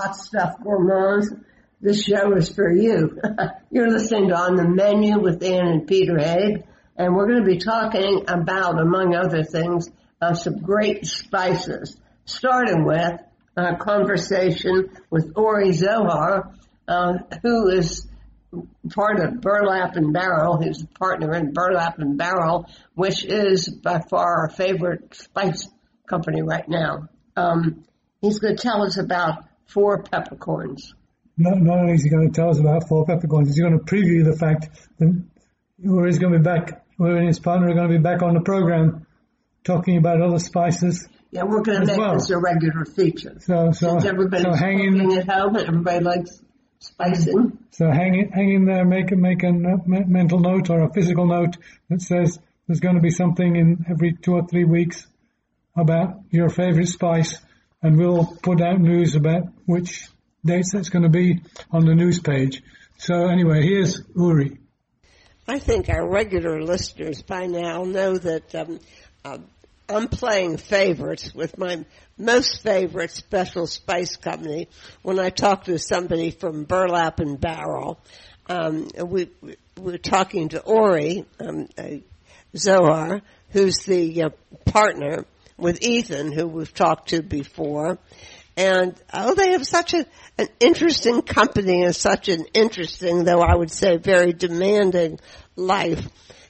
hot stuff gourmands. This show is for you. You're listening to On the Menu with Ann and Peter Haig, and we're going to be talking about, among other things, uh, some great spices, starting with a conversation with Ori Zohar, uh, who is part of Burlap and Barrel. He's a partner in Burlap and Barrel, which is by far our favorite spice company right now. Um, he's going to tell us about four peppercorns. Not, not only is he going to tell us about four peppercorns, he's going to preview the fact that he's going to be back, Uri and his partner are going to be back on the program talking about other spices. Yeah, we're going to make well. this a regular feature. So, so, Since everybody's so hang in, at home and everybody likes spicing. So hang in, hang in there, make a, make a mental note or a physical note that says there's going to be something in every two or three weeks about your favorite spice and we'll put out news about which dates that's going to be on the news page. So anyway, here's Uri. I think our regular listeners by now know that um, uh, I'm playing favorites with my most favorite special spice company when I talk to somebody from Burlap and Barrel. Um, we, we- we're talking to Ori um, uh, Zohar, who's the uh, partner with Ethan, who we've talked to before. And oh, they have such a, an interesting company and such an interesting, though I would say very demanding life.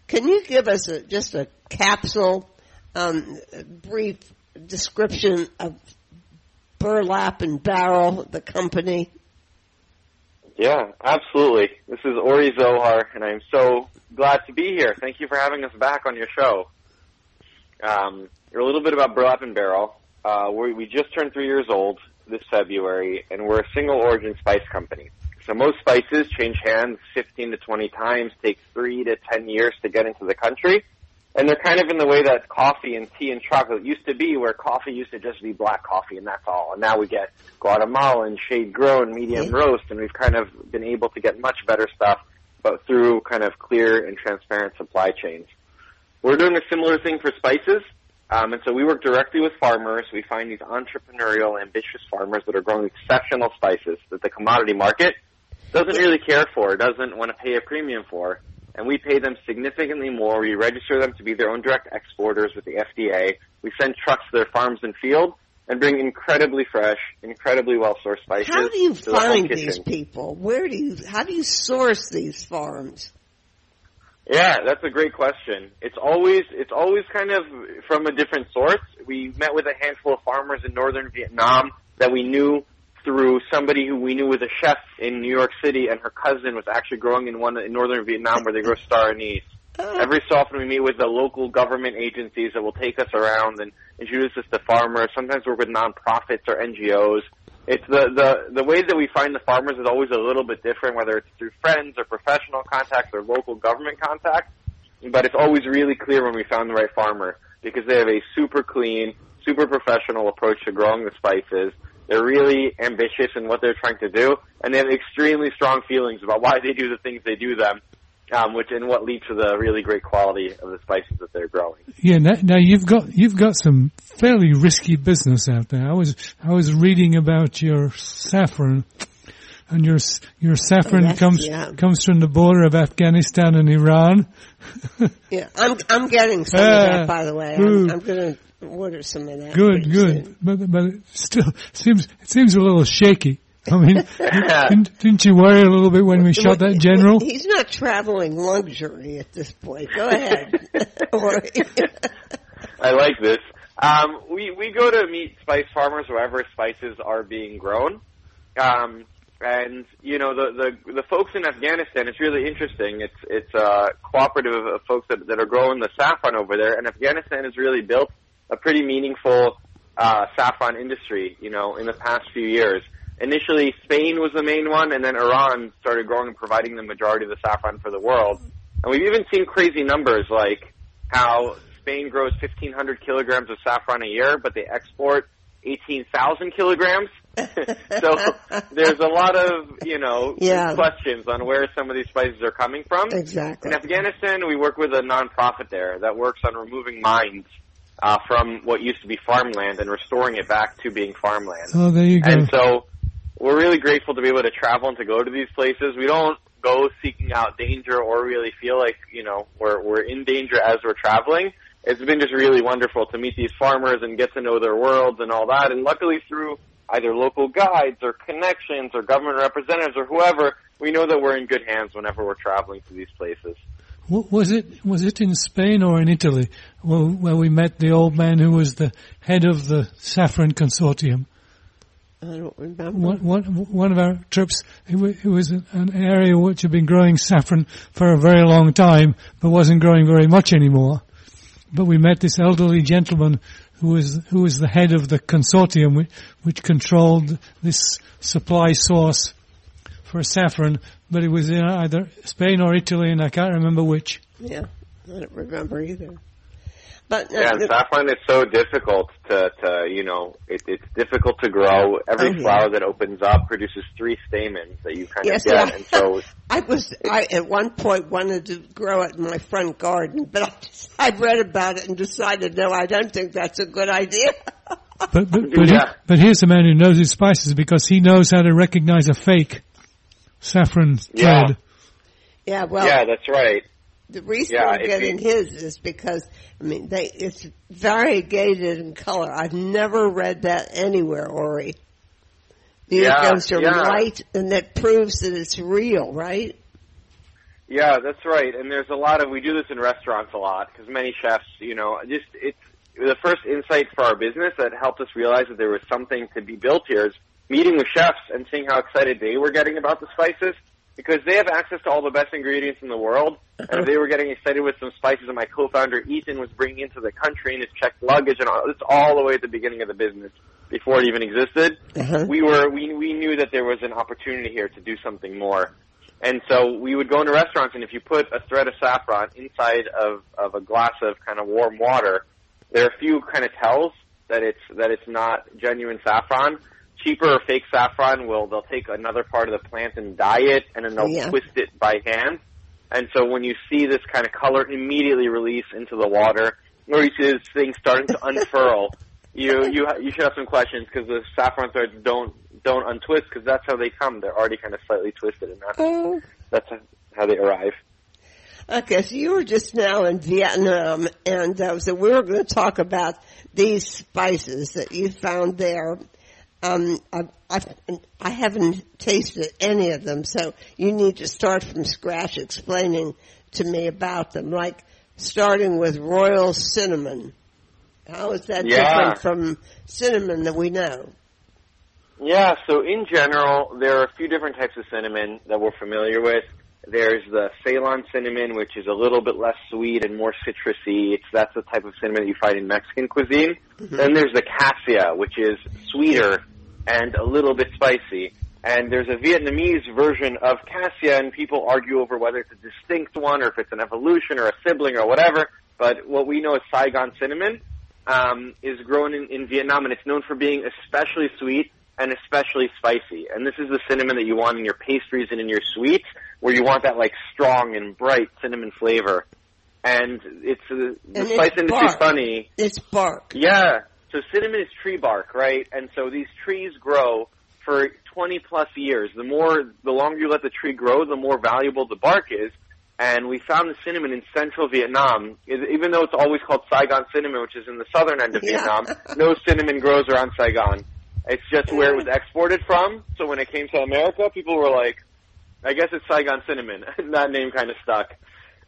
Can you give us a, just a capsule, um, brief description of Burlap and Barrel, the company? Yeah, absolutely. This is Ori Zohar, and I'm so glad to be here. Thank you for having us back on your show. Um, a little bit about Burlap and Barrel. Uh, we, we just turned three years old this February, and we're a single origin spice company. So most spices change hands 15 to 20 times, take three to 10 years to get into the country. And they're kind of in the way that coffee and tea and chocolate used to be, where coffee used to just be black coffee and that's all. And now we get Guatemalan, shade grown, medium roast, and we've kind of been able to get much better stuff, but through kind of clear and transparent supply chains. We're doing a similar thing for spices. Um, and so we work directly with farmers. We find these entrepreneurial, ambitious farmers that are growing exceptional spices that the commodity market doesn't really care for, doesn't want to pay a premium for. And we pay them significantly more. We register them to be their own direct exporters with the FDA. We send trucks to their farms and field and bring incredibly fresh, incredibly well-sourced spices. How do you the find these people? Where do you, how do you source these farms? Yeah, that's a great question. It's always it's always kind of from a different source. We met with a handful of farmers in northern Vietnam that we knew through somebody who we knew was a chef in New York City, and her cousin was actually growing in one in northern Vietnam where they grow star anise. Oh. Every so often we meet with the local government agencies that will take us around and introduce us to farmers. Sometimes work with nonprofits or NGOs. It's the, the, the way that we find the farmers is always a little bit different, whether it's through friends or professional contacts or local government contacts. But it's always really clear when we found the right farmer because they have a super clean, super professional approach to growing the spices. They're really ambitious in what they're trying to do, and they have extremely strong feelings about why they do the things they do them, um, which and what leads to the really great quality of the spices that they're growing. Yeah, now, now you've got you've got some fairly risky business out there. I was I was reading about your saffron, and your your saffron Oh, yes, comes yeah. comes from the border of Afghanistan and Iran. Yeah, I'm I'm getting some Ah, of that by the way. ooh. I'm, I'm going to order some of that. Good, good, soon. but but it still seems it seems a little shaky. I mean, didn't, didn't you worry a little bit when we shot that general? He's not traveling luxury at this point. Go ahead. I like this. Um, we we go to meet spice farmers wherever spices are being grown, um, and you know the, the the folks in Afghanistan. It's really interesting. It's it's a cooperative of folks that that are growing the saffron over there, and Afghanistan has really built a pretty meaningful uh, saffron industry. You know, in the past few years. Initially, Spain was the main one, and then Iran started growing and providing the majority of the saffron for the world. And we've even seen crazy numbers like how Spain grows 1,500 kilograms of saffron a year, but they export 18,000 kilograms. so there's a lot of, you know, Yeah. questions on where some of these spices are coming from. exactly. In Afghanistan, we work with a nonprofit there that works on removing mines uh, from what used to be farmland and restoring it back to being farmland. Oh, there you go. And so we're really grateful to be able to travel and to go to these places. We don't go seeking out danger or really feel like you know we're we're in danger as we're traveling. It's been just really wonderful to meet these farmers and get to know their worlds and all that. And luckily, through either local guides or connections or government representatives or whoever, we know that we're in good hands whenever we're traveling to these places. Was it was it in Spain or in Italy where we met the old man who was the head of the saffron consortium? I don't remember. One, one, one of our trips, it, wa- it was an area which had been growing saffron for a very long time, but wasn't growing very much anymore. But we met this elderly gentleman who was who was the head of the consortium which, which controlled this supply source for saffron. But it was in either Spain or Italy, and I can't remember which. Yeah, I don't remember either. But uh, Yeah, and saffron is so difficult to, to you know, it, it's difficult to grow. Every Oh, yeah. flower that opens up produces three stamens that you kind Yes, of get, yeah. and so I was I at one point wanted to grow it in my front garden, but I, just, I read about it and decided no, I don't think that's a good idea. But but but, he- Yeah. but here's a man who knows his spices because he knows how to recognize a fake saffron Yeah. thread. yeah, well, yeah, that's right. The reason yeah, I'm getting you- his is because I mean they it's variegated in color. I've never read that anywhere, Ori. Yeah, it goes from yeah. light, and that proves that it's real, right? Yeah, that's right. And there's a lot of we do this in restaurants a lot because many chefs, you know, just it's the first insight for our business that helped us realize that there was something to be built here is meeting with chefs and seeing how excited they were getting about the spices because they have access to all the best ingredients in the world. And they were getting excited with some spices that my co-founder Ethan was bringing into the country in his checked luggage and all. It's all the way at the beginning of the business before it even existed. Uh-huh. We were we we knew that there was an opportunity here to do something more. And so we would go into restaurants, and if you put a thread of saffron inside of, of a glass of kind of warm water, there are a few kind of tells that it's that it's not genuine saffron. Cheaper or fake saffron will they'll take another part of the plant and dye it, and then they'll Yeah. twist it by hand. And so when you see this kind of color immediately release into the water, or you see this thing starting to unfurl, you you you should have some questions because the saffron threads don't don't untwist because that's how they come. They're already kind of slightly twisted, and that's Oh. that's how they arrive. Okay, so you were just now in Vietnam, and uh, so we were going to talk about these spices that you found there. Um, I, I, I haven't tasted any of them, so you need to start from scratch explaining to me about them, like starting with royal cinnamon. How is that Yeah. different from cinnamon that we know? Yeah, so in general, there are a few different types of cinnamon that we're familiar with. There's the Ceylon cinnamon, which is a little bit less sweet and more citrusy. It's that's the type of cinnamon that you find in Mexican cuisine. Then there's the cassia, which is sweeter and a little bit spicy. And there's a Vietnamese version of cassia, and people argue over whether it's a distinct one or if it's an evolution or a sibling or whatever. But what we know as Saigon cinnamon um, is grown in, in Vietnam, and it's known for being especially sweet and especially spicy. And this is the cinnamon that you want in your pastries and in your sweets, where you want that like strong and bright cinnamon flavor. And it's uh, the And it's spice industry is bark. funny. It's bark. Yeah. So cinnamon is tree bark, right? And so these trees grow for 20 plus years. The more, the longer you let the tree grow, the more valuable the bark is. And we found the cinnamon in central Vietnam. Even though it's always called Saigon cinnamon, which is in the southern end of Yeah. Vietnam, no cinnamon grows around Saigon. It's just where it was exported from. So when it came to America, people were like, I guess it's Saigon cinnamon. that name kind of stuck.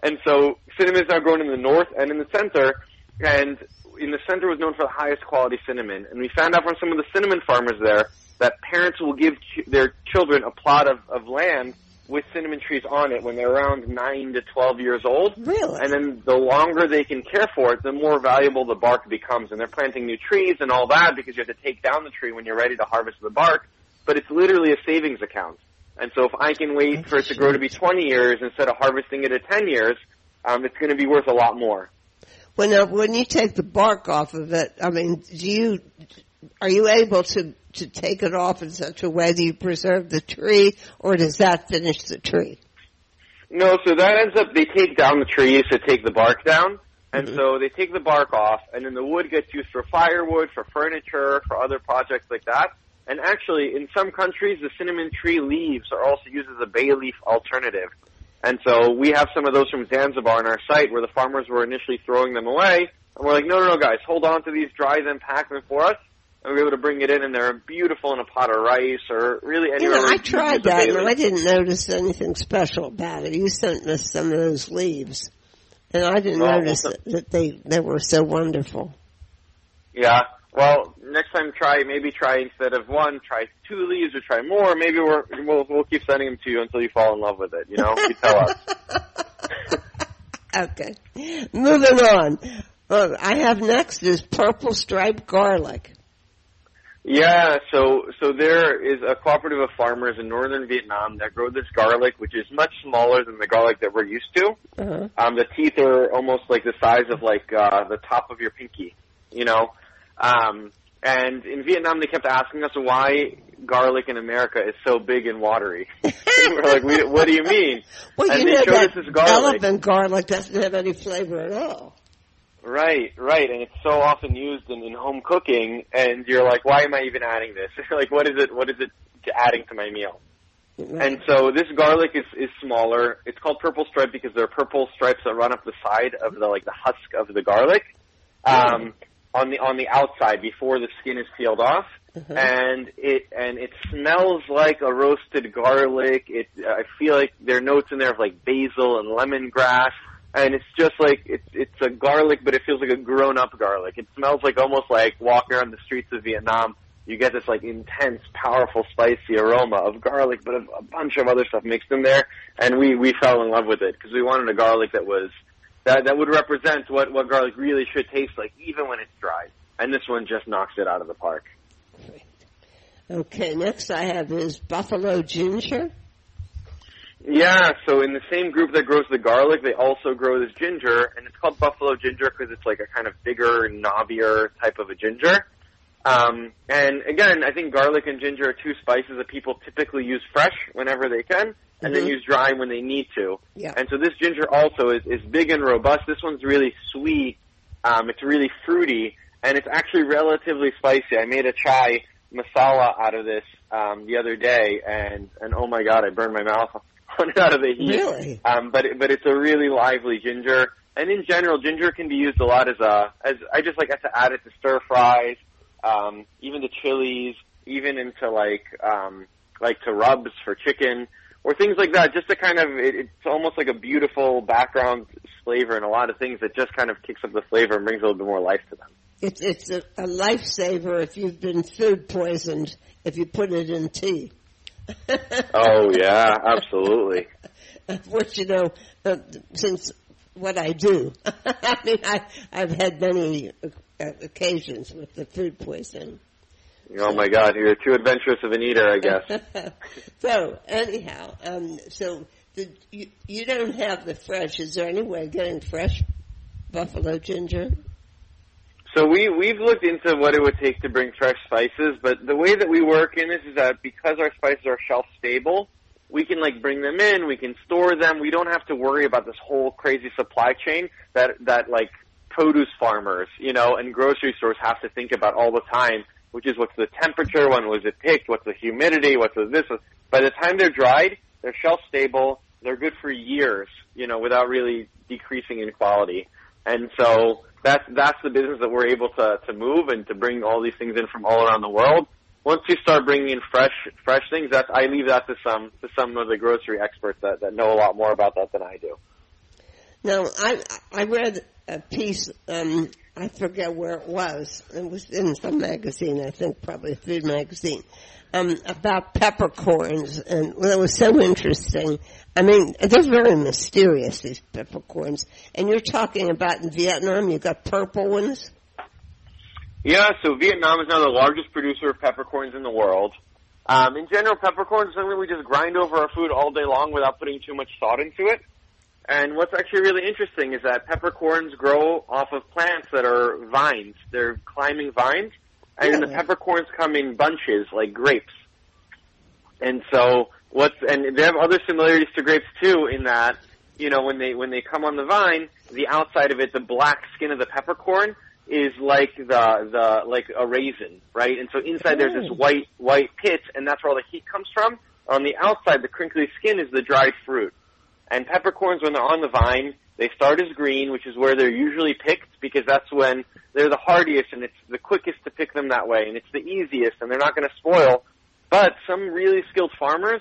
And so cinnamon is now grown in the north and in the center. And in the center was known for the highest quality cinnamon. And we found out from some of the cinnamon farmers there that parents will give ch- their children a plot of, of land with cinnamon trees on it when they're around 9 to 12 years old. Really? And then the longer they can care for it, the more valuable the bark becomes. And they're planting new trees and all that because you have to take down the tree when you're ready to harvest the bark. But it's literally a savings account. And so if I can wait for it to grow to be 20 years instead of harvesting it at 10 years, um, it's going to be worth a lot more. When uh, when you take the bark off of it, I mean, do you are you able to to take it off in such a way that you preserve the tree, or does that finish the tree? No, so that ends up they take down the trees to take the bark down, and mm-hmm. so they take the bark off, and then the wood gets used for firewood, for furniture, for other projects like that. And actually, in some countries, the cinnamon tree leaves are also used as a bay leaf alternative. And so we have some of those from Zanzibar on our site where the farmers were initially throwing them away. And we're like, no, no, no, guys, hold on to these, dry them, pack them for us. And we are able to bring it in and they're beautiful in a pot of rice or really You anywhere. know, I tried that and. I didn't notice anything special about it. You sent us some of those leaves. And I didn't Well, notice well, that, that they, they were so wonderful. Yeah. Well, next time try maybe try instead of one, try two leaves or try more. Maybe we're we'll we'll keep sending them to you until you fall in love with it. You know, you tell us. Okay. Moving on. Uh, I have next is purple striped garlic. Yeah, so so there is a cooperative of farmers in northern Vietnam that grow this garlic, which is much smaller than the garlic that we're used to. Uh-huh. Um, the teeth are almost like the size of like uh, the top of your pinky, you know. Um, and in Vietnam, they kept asking us why garlic in America is so big and watery. we're like, we, what do you mean? Well, And you they know showed that us this garlic. elephant garlic doesn't have any flavor at all. Right, right, and it's so often used in, in home cooking, and you're like, why am I even adding this? like, what is it? What is it to adding to my meal? And so this garlic is is smaller. It's called purple stripe because there are purple stripes that run up the side of the like the husk of the garlic, um, on the on the outside before the skin is peeled off. Uh-huh. And it and it smells like a roasted garlic. It I feel like there are notes in there of like basil and lemongrass and it's just like it's it's a garlic, but it feels like a grown up garlic. It smells like almost like walking around the streets of Vietnam. You get this like intense, powerful, spicy aroma of garlic, but a, a bunch of other stuff mixed in there. And we we fell in love with it because we wanted a garlic that was that that would represent what what garlic really should taste like, even when it's dried. And this one just knocks it out of the park. Okay, next I have is buffalo ginger. Yeah, so in the same group that grows the garlic, they also grow this ginger, and it's called buffalo ginger because it's like a kind of bigger, knobbier type of a ginger. Um, and again, I think garlic and ginger are two spices that people typically use fresh whenever they can, and then Mhm. use dry when they need to. Yeah. And so this ginger also is, is big and robust. This one's really sweet. Um, it's really fruity, and it's actually relatively spicy. I made a chai masala out of this um, the other day, and and oh my god, I burned my mouth on it out of the heat. Really? Um, but it- but it's a really lively ginger, and in general, ginger can be used a lot as a as I just like to add it to stir fries, um, even to chilies, even into like um, like to rubs for chicken or things like that. Just to kind of it, it's almost like a beautiful background flavor and a lot of things that just kind of kicks up the flavor and brings a little bit more life to them. It's it's a, a lifesaver if you've been food poisoned. If you put it in tea. Oh yeah, absolutely. Of which you know, uh, since what I do, I mean, I I've had many uh, occasions with the food poisoning. Oh my God, you're too adventurous of an eater, I guess. so anyhow, um, so the, you you don't have the fresh. Is there any way of getting fresh buffalo ginger? So we we've looked into what it would take to bring fresh spices, but the way that we work in this is that because our spices are shelf stable, we can like bring them in, we can store them. We don't have to worry about this whole crazy supply chain that that like produce farmers, you know, and grocery stores have to think about all the time, which is what's the temperature, when was it picked, what's the humidity, what's the this. By the time they're dried, they're shelf stable, they're good for years, you know, without really decreasing in quality. And so that's that's the business that we're able to to move and to bring all these things in from all around the world. Once you start bringing in fresh fresh things, that's I leave that to some to some of the grocery experts that that know a lot more about that than I do. Now, I I read a piece. Um, I forget where it was. It was in some magazine, I think, probably a food magazine, um, about peppercorns, and well, it was so interesting. I mean, they're very mysterious these peppercorns. And you're talking about in Vietnam, you've got purple ones. Yeah, so Vietnam is now the largest producer of peppercorns in the world. Um, in general, peppercorns is something we just grind over our food all day long without putting too much thought into it. And what's actually really interesting is that peppercorns grow off of plants that are vines. They're climbing vines, and the Really? peppercorns come in bunches like grapes. And so what's and they have other similarities to grapes too in that you know when they when they come on the vine, the outside of it, the black skin of the peppercorn is like the the like a raisin, right? And so inside there's this Oh. white white pit, and that's where all the heat comes from. On the outside, the crinkly skin is the dried fruit. And peppercorns, when they're on the vine, they start as green, which is where they're usually picked because that's when they're the hardiest and it's the quickest to pick them that way, and it's the easiest, and they're not going to spoil. But some really skilled farmers,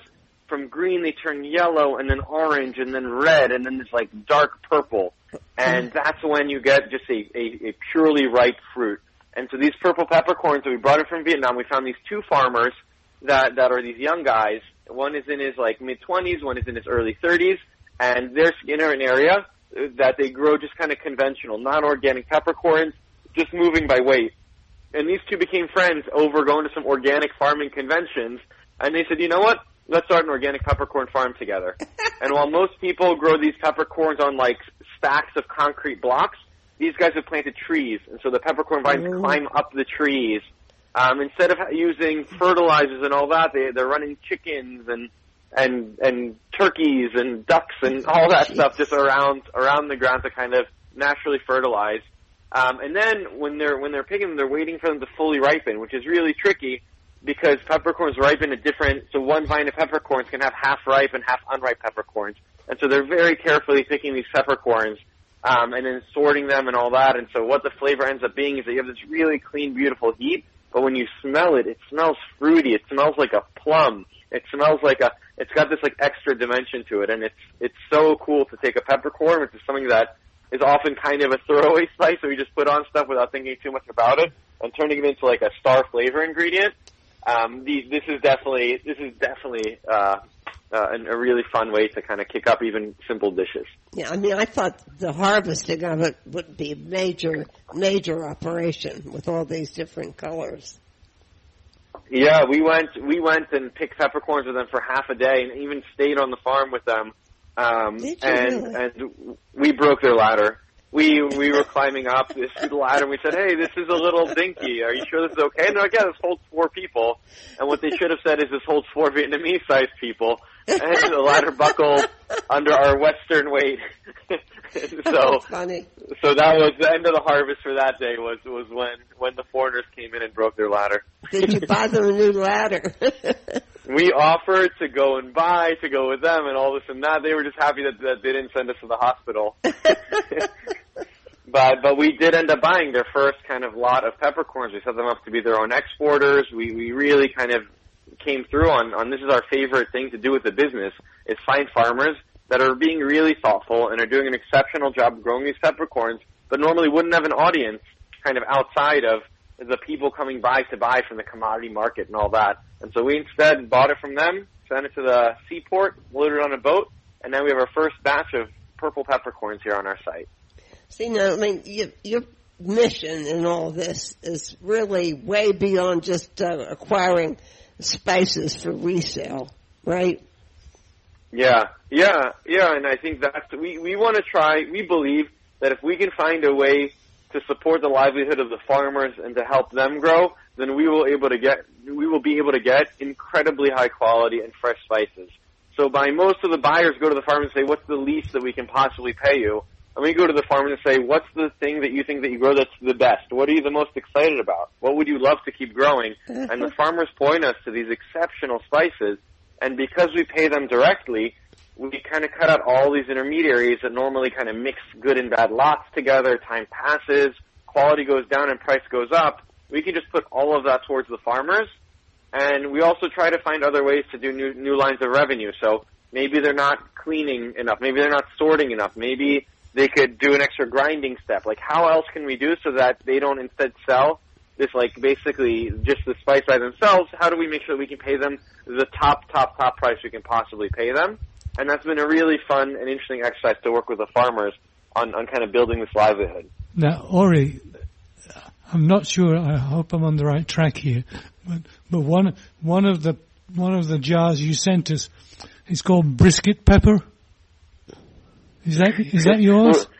from green they turn yellow, and then orange, and then red, and then this like dark purple, and that's when you get just a, a, a purely ripe fruit. And so these purple peppercorns that we brought in from Vietnam, we found these two farmers that that are these young guys. One is in his like mid twenties, one is in his early thirties, and they're in an area that they grow just kind of conventional, non organic peppercorns, just moving by weight. And these two became friends over going to some organic farming conventions, and they said, you know what? Let's start an organic peppercorn farm together. and while most people grow these peppercorns on like stacks of concrete blocks, these guys have planted trees, and so the peppercorn vines Ooh. climb up the trees. Um, instead of using fertilizers and all that, they, they're running chickens and and and turkeys and ducks and all that Jeez. stuff just around around the ground to kind of naturally fertilize. Um, and then when they're when they're picking them, they're waiting for them to fully ripen, which is really tricky because peppercorns ripen at different. So one vine of peppercorns can have half ripe and half unripe peppercorns, and so they're very carefully picking these peppercorns um, and then sorting them and all that. And so what the flavor ends up being is that you have this really clean, beautiful heat, but when you smell it, it smells fruity. It smells like a plum. It smells like a. It's got this like extra dimension to it, and it's it's so cool to take a peppercorn, which is something that is often kind of a throwaway spice, so we just put on stuff without thinking too much about it, and turning it into like a star flavor ingredient. Um, these, this is definitely this is definitely uh, uh, an, a really fun way to kind of kick up even simple dishes. Yeah, I mean, I thought the harvesting of it would be a major, major operation with all these different colors. Yeah, we went we went and picked peppercorns with them for half a day, and even stayed on the farm with them. Um, Did you and really? and we broke their ladder. We we were climbing up this ladder, and we said, "Hey, this is a little dinky. Are you sure this is okay?" And they're like, "Yeah, this holds four people." And what they should have said is, "This holds four Vietnamese-sized people." And the ladder buckled under our Western weight. So funny. so that was the end of the harvest for that day. Was was when when the foreigners came in and broke their ladder. Did you buy them a new ladder? we offered to go and buy to go with them and all this and that. They were just happy that, that they didn't send us to the hospital. but but we did end up buying their first kind of lot of peppercorns. We set them up to be their own exporters. We we really kind of came through on on this is our favorite thing to do with the business is find farmers that are being really thoughtful and are doing an exceptional job growing these peppercorns, but normally wouldn't have an audience kind of outside of the people coming by to buy from the commodity market and all that. And so we instead bought it from them, sent it to the seaport, loaded it on a boat, and now we have our first batch of purple peppercorns here on our site. See, no, I mean, you, your mission in all this is really way beyond just uh, acquiring spices for resale, right? Yeah, yeah, yeah, and I think that's we we want to try. We believe that if we can find a way to support the livelihood of the farmers and to help them grow, then we will able to get we will be able to get incredibly high quality and fresh spices. So by most of the buyers go to the farm and say, "What's the least that we can possibly pay you?" And we go to the farmer and say, "What's the thing that you think that you grow that's the best? What are you the most excited about? What would you love to keep growing?" and the farmers point us to these exceptional spices, and because we pay them directly, we kind of cut out all these intermediaries that normally kind of mix good and bad lots together. Time passes, quality goes down, and price goes up. We can just put all of that towards the farmers, and we also try to find other ways to do new new lines of revenue. So maybe they're not cleaning enough, maybe they're not sorting enough, maybe they could do an extra grinding step. Like how else can we do so that they don't instead sell this like basically just the spice by themselves? How do we make sure we can pay them the top top top price we can possibly pay them? And that's been a really fun and interesting exercise to work with the farmers on, on kind of building this livelihood. Now, Ori, I'm not sure. I hope I'm on the right track here, but but one one of the one of the jars you sent us is called brisket pepper. Is that is that yours?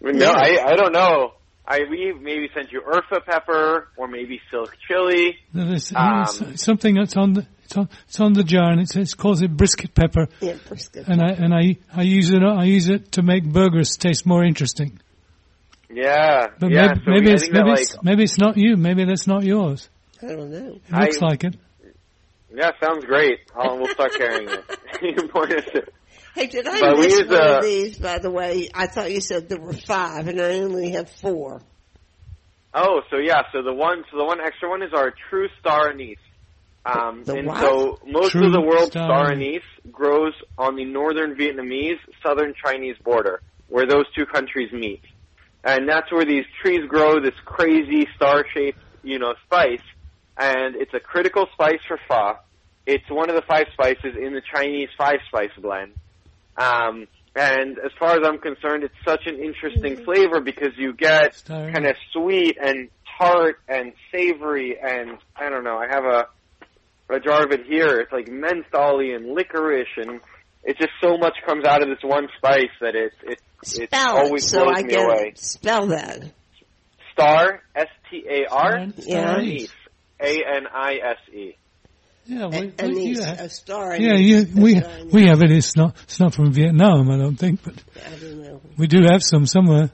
No, I, I don't know. I we maybe sent you Urfa pepper or maybe silk chili. No, there's- Um, it's something that's on the it's on, it's on the jar and it says calls it brisket pepper. Yeah, brisket. And I and I I use it I use it to make burgers taste more interesting. Yeah, But yeah. maybe, so maybe it's think that maybe like it's, maybe it's not you. Maybe that's not yours. I don't know. It looks I- like it. yeah, sounds great. I'll, we'll start carrying it. you can point us to- Hey, did I But miss one uh, of these? By the way, I thought you said there were five, and I only have four. Oh, so yeah, so the one, so the one extra one is our true star anise. Um, The and what? so most True of the world's star star anise. anise grows on the northern Vietnamese, southern Chinese border, where those two countries meet. And that's where these trees grow this crazy star-shaped, you know, spice. And it's a critical spice for pho. It's one of the five spices in the Chinese five-spice blend. Um, and as far as I'm concerned, it's such an interesting flavor because you get kind of sweet and tart and savory and I don't know. I have a a jar of it here. It's like mentholy and licorice and it just so much comes out of this one spice that it it it Spell it always so blows I me away. it. Spell that. Star S T A R Yeah. anise anise. A N I S E. Yeah, we, A- we, anise, yeah, a star. yeah, anise, we star we have it. It's not it's not from Vietnam, I don't think, but I don't know. we do have some somewhere.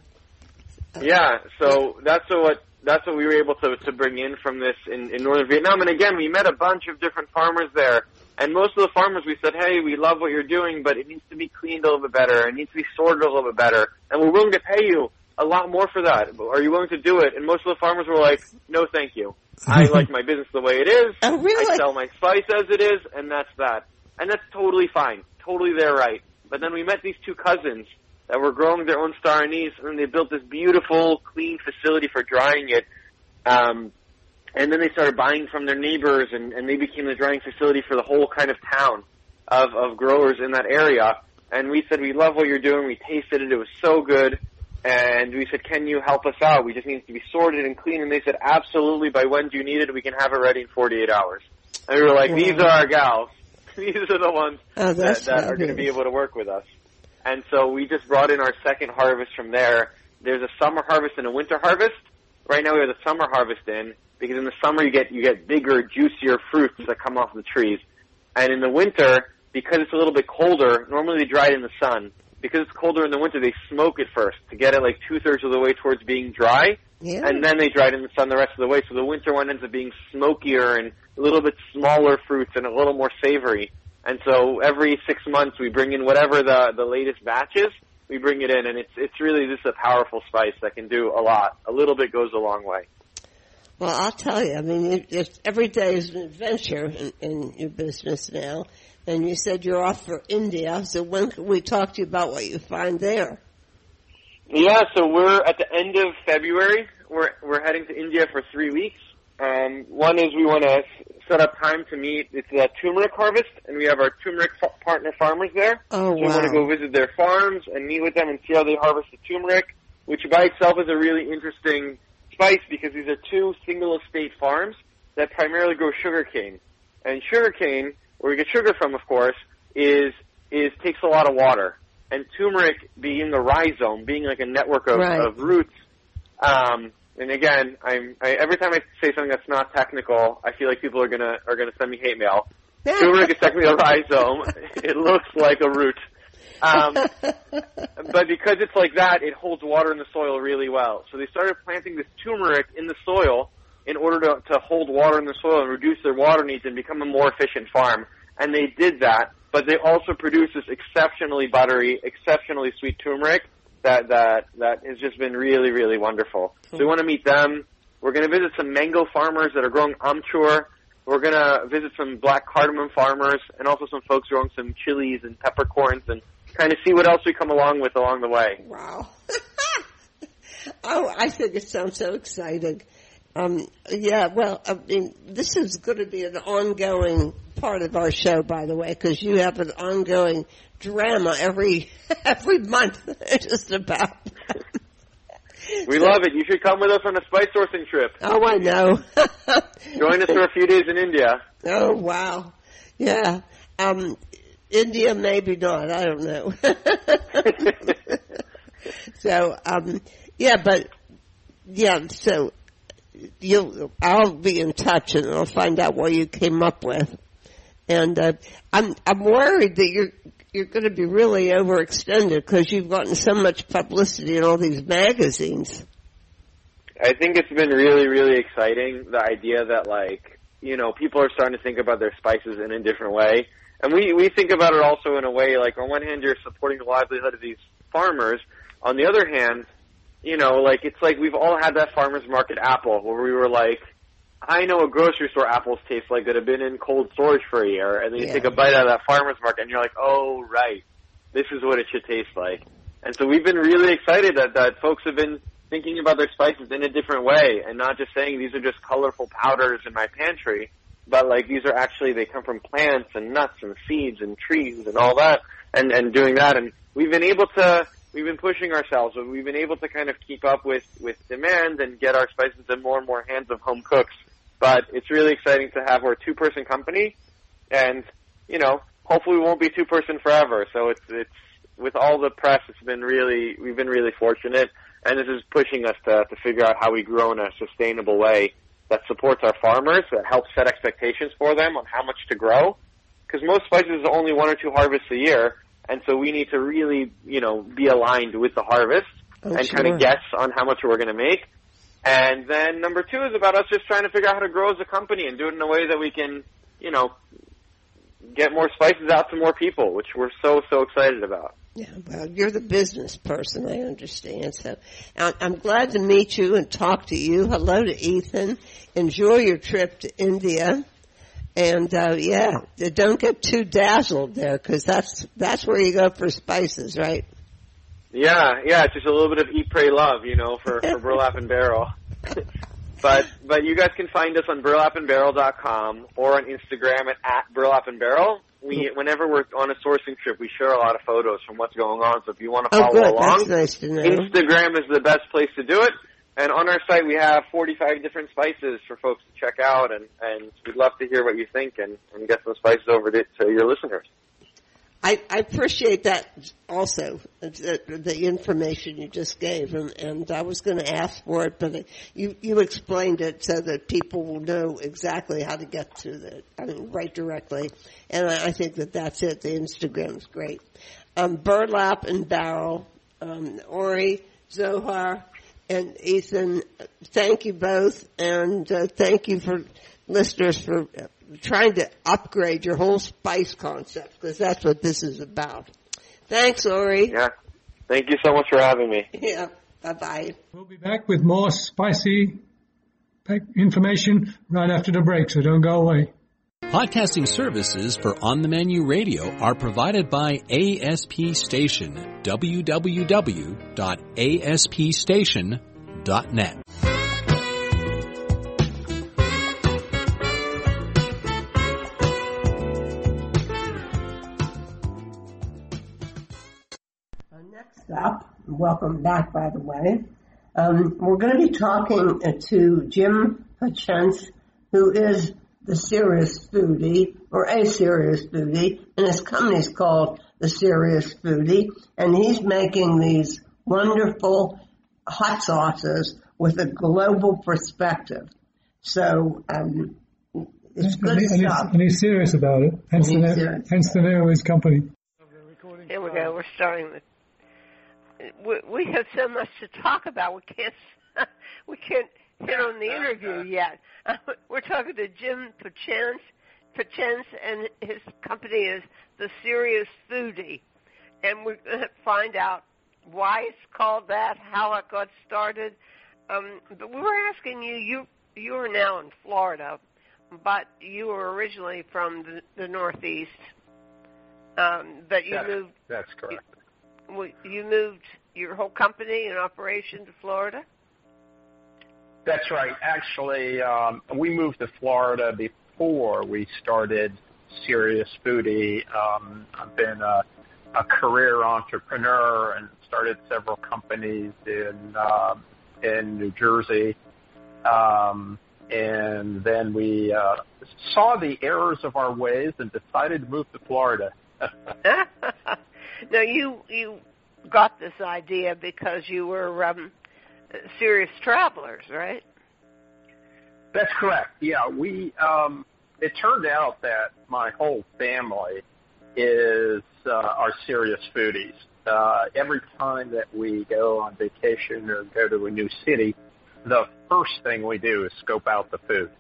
Yeah, so that's what that's what we were able to to bring in from this in, in northern Vietnam. And again, we met a bunch of different farmers there, and most of the farmers we said, "Hey, we love what you're doing, but it needs to be cleaned a little bit better. It needs to be sorted a little bit better, and we're willing to pay you a lot more for that. Are you willing to do it?" And most of the farmers were like, "No, thank you. I like my business the way it is. Oh, really? I sell my spice as it is, and that's that. And that's totally fine. Totally their right. But then we met these two cousins that were growing their own star anise, and they built this beautiful, clean facility for drying it. Um, and then they started buying from their neighbors, and, and they became the drying facility for the whole kind of town of, of growers in that area. And we said, we love what you're doing. We tasted it. It was so good. And we said, can you help us out? We just need it to be sorted and clean. And they said, absolutely. By when do you need it? We can have it ready in 48 hours. And we were like, these are our gals. These are the ones Oh, that, that are going to be able to work with us. And so we just brought in our second harvest from there. There's a summer harvest and a winter harvest. Right now we have the summer harvest in because in the summer you get you get bigger, juicier fruits that come off the trees. And in the winter, because it's a little bit colder, normally they dry it in the sun. Because it's colder in the winter, they smoke it first to get it like two thirds of the way towards being dry, Yeah. and then they dry it in the sun the rest of the way. So the winter one ends up being smokier and a little bit smaller fruits and a little more savory. And so every six months we bring in whatever the the latest batch is. We bring it in, and it's it's really just a powerful spice that can do a lot. A little bit goes a long way. Well, I'll tell you. I mean, it, every day is an adventure in, in your business now. And you said you're off for India, so when can we talk to you about what you find there? Yeah, so we're at the end of February. We're we're heading to India for three weeks. Um, one is we want to set up time to meet. It's a turmeric harvest, and we have our turmeric fa- partner farmers there. Oh, So we want to go visit their farms and meet with them and see how they harvest the turmeric, which by itself is a really interesting spice because these are two single estate farms that primarily grow sugarcane. And sugarcane, where we get sugar from, of course, is is takes a lot of water. And turmeric, being a rhizome, being like a network of, Right. of roots, um, and again, I'm I, every time I say something that's not technical, I feel like people are gonna are gonna send me hate mail. Turmeric is technically a rhizome. It looks like a root. Um, but because it's like that, it holds water in the soil really well. So they started planting this turmeric in the soil in order to, to hold water in the soil and reduce their water needs and become a more efficient farm. And they did that, but they also produced this exceptionally buttery, exceptionally sweet turmeric that that that has just been really, really wonderful. So we want to meet them. We're going to visit some mango farmers that are growing amchur. We're going to visit some black cardamom farmers and also some folks growing some chilies and peppercorns and kind of see what else we come along with along the way. Wow. oh, I think it sounds so exciting. Um, yeah, well, I mean, this is going to be an ongoing part of our show, by the way, because you have an ongoing drama every every month, just about. We love it. You should come with us on a spice sourcing trip. Oh, I know. Join us for a few days in India. Oh, wow. Yeah. Um, India, maybe not. I don't know. so, um, yeah, but yeah. So you, I'll be in touch and I'll find out what you came up with. And uh, I'm I'm worried that you're you're going to be really overextended because you've gotten so much publicity in all these magazines. I think it's been really, really exciting. The idea that like, you know, people are starting to think about their spices in a different way. And we, we think about it also in a way like on one hand you're supporting the livelihood of these farmers. On the other hand, you know, like it's like we've all had that farmers market apple where we were like, I know a grocery store apples taste like that have been in cold storage for a year, and then you Yeah. take a bite out of that farmer's market, and you're like, oh, right, this is what it should taste like. And so we've been really excited that, that folks have been thinking about their spices in a different way, and not just saying these are just colorful powders in my pantry, but like these are actually, they come from plants and nuts and seeds and trees and all that, and, and doing that. And we've been able to, we've been pushing ourselves, and we've been able to kind of keep up with, with demand and get our spices in more and more hands of home cooks. But it's really exciting to have we're two person company and you know hopefully we won't be two person forever. So it's it's with all the press it's been really we've been really fortunate and this is pushing us to to figure out how we grow in a sustainable way that supports our farmers that helps set expectations for them on how much to grow. Because most spices are only one or two harvests a year and so we need to really you know be aligned with the harvest Oh, and sure. kind of guess on how much we're going to make and then number two is about us just trying to figure out how to grow as a company and do it in a way that we can, you know, get more spices out to more people, which we're so, so excited about. Yeah, well, you're the business person. I understand. So I'm glad to meet you and talk to you. Hello to Ethan. Enjoy your trip to India. And uh, yeah, don't get too dazzled there because that's that's where you go for spices, right? Yeah, yeah, it's just a little bit of eat, pray, love, you know, for, for Burlap and Barrel. but, but you guys can find us on burlapandbarrel.com or on Instagram at, at burlap and barrel. We, whenever we're on a sourcing trip, we share a lot of photos from what's going on. So if you want to Oh, follow good. along, nice to. Instagram is the best place to do it. And on our site, we have 45 different spices for folks to check out, and, and we'd love to hear what you think and, and get some spices over to, to your listeners. I, I appreciate that also, the, the information you just gave, and, and I was going to ask for it, but you, you explained it so that people will know exactly how to get to the, I mean, right directly, and I, I think that that's it. The Instagram's great. Um, Burlap and Barrel, um, Ori, Zohar, and Ethan, thank you both, and uh, thank you for listeners for uh, trying to upgrade your whole spice concept because that's what this is about. Thanks, Ori. Yeah. Thank you so much for having me. Yeah. Bye bye. We'll be back with more spicy information right after the break, so don't go away. Podcasting services for On the Menu Radio are provided by ASP Station. www.aspstation.net. Next up, welcome back, by the way. Um, we're going to be talking to Jim Pachence, who is the Serious Foodie, or a Serious Foodie, and his company's called the Serious Foodie, and he's making these wonderful hot sauces with a global perspective. So, um, it's good and, he- and he's, stuff. and he's serious about it. Hence, the, He's name, serious. hence the name of his company. Here we go. We're starting with. We, we have so much to talk about. We can't. We can't hit on the interview yet. We're talking to Jim Pachence, Pachence, and his company is the Serious Foodie, and we're going to find out why it's called that, how it got started. Um, but we were asking you. You you are now in Florida, but you were originally from the, the Northeast. Um, but you That- moved That's correct. well, you moved your whole company and operation to Florida? That's right. Actually, um, we moved to Florida before we started Serious Foodie. Um, I've been a, a career entrepreneur and started several companies in um in New Jersey. Um, and then we uh, saw the errors of our ways and decided to move to Florida. now you you got this idea because you were um, serious travelers, right? That's correct. Yeah, we. Um, it turned out that my whole family is uh, our serious foodies. Uh, every time that we go on vacation or go to a new city, the first thing we do is scope out the food.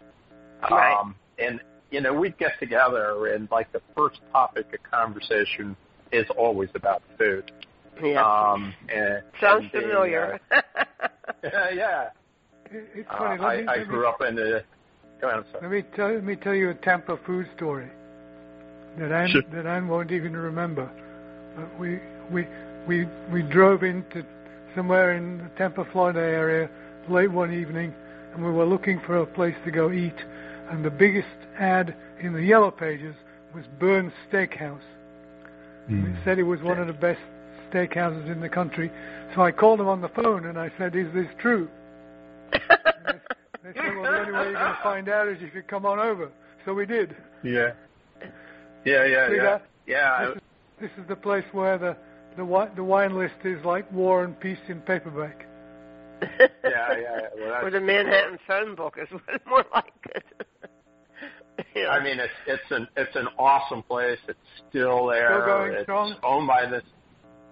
Right. Um, and you know, we get together and like the first topic of conversation is always about food. Yeah. Um, and, Sounds and, familiar. Uh, yeah. It- It's Uh, funny. let I, me, I grew me, up in the. Go ahead, sir. Let me tell let me tell you a Tampa food story that Anne Sure. that Anne won't even remember. But we we we we drove into somewhere in the Tampa, Florida area late one evening, and we were looking for a place to go eat. And the biggest ad in the yellow pages was Bern's Steakhouse. And It said it was one of the best steakhouses in the country. So I called them on the phone and I said, "Is this true?" They said, well, the only way you're going to find out is if you come on over. So we did. Yeah. Yeah, yeah, See yeah. that? Yeah. This is, this is the place where the the, wi- the wine list is like War and Peace in paperback. yeah, yeah. Well, or the Manhattan phone book is more like it. yeah. I mean, it's it's an it's an awesome place. It's still there. Still going it's strong? owned by this.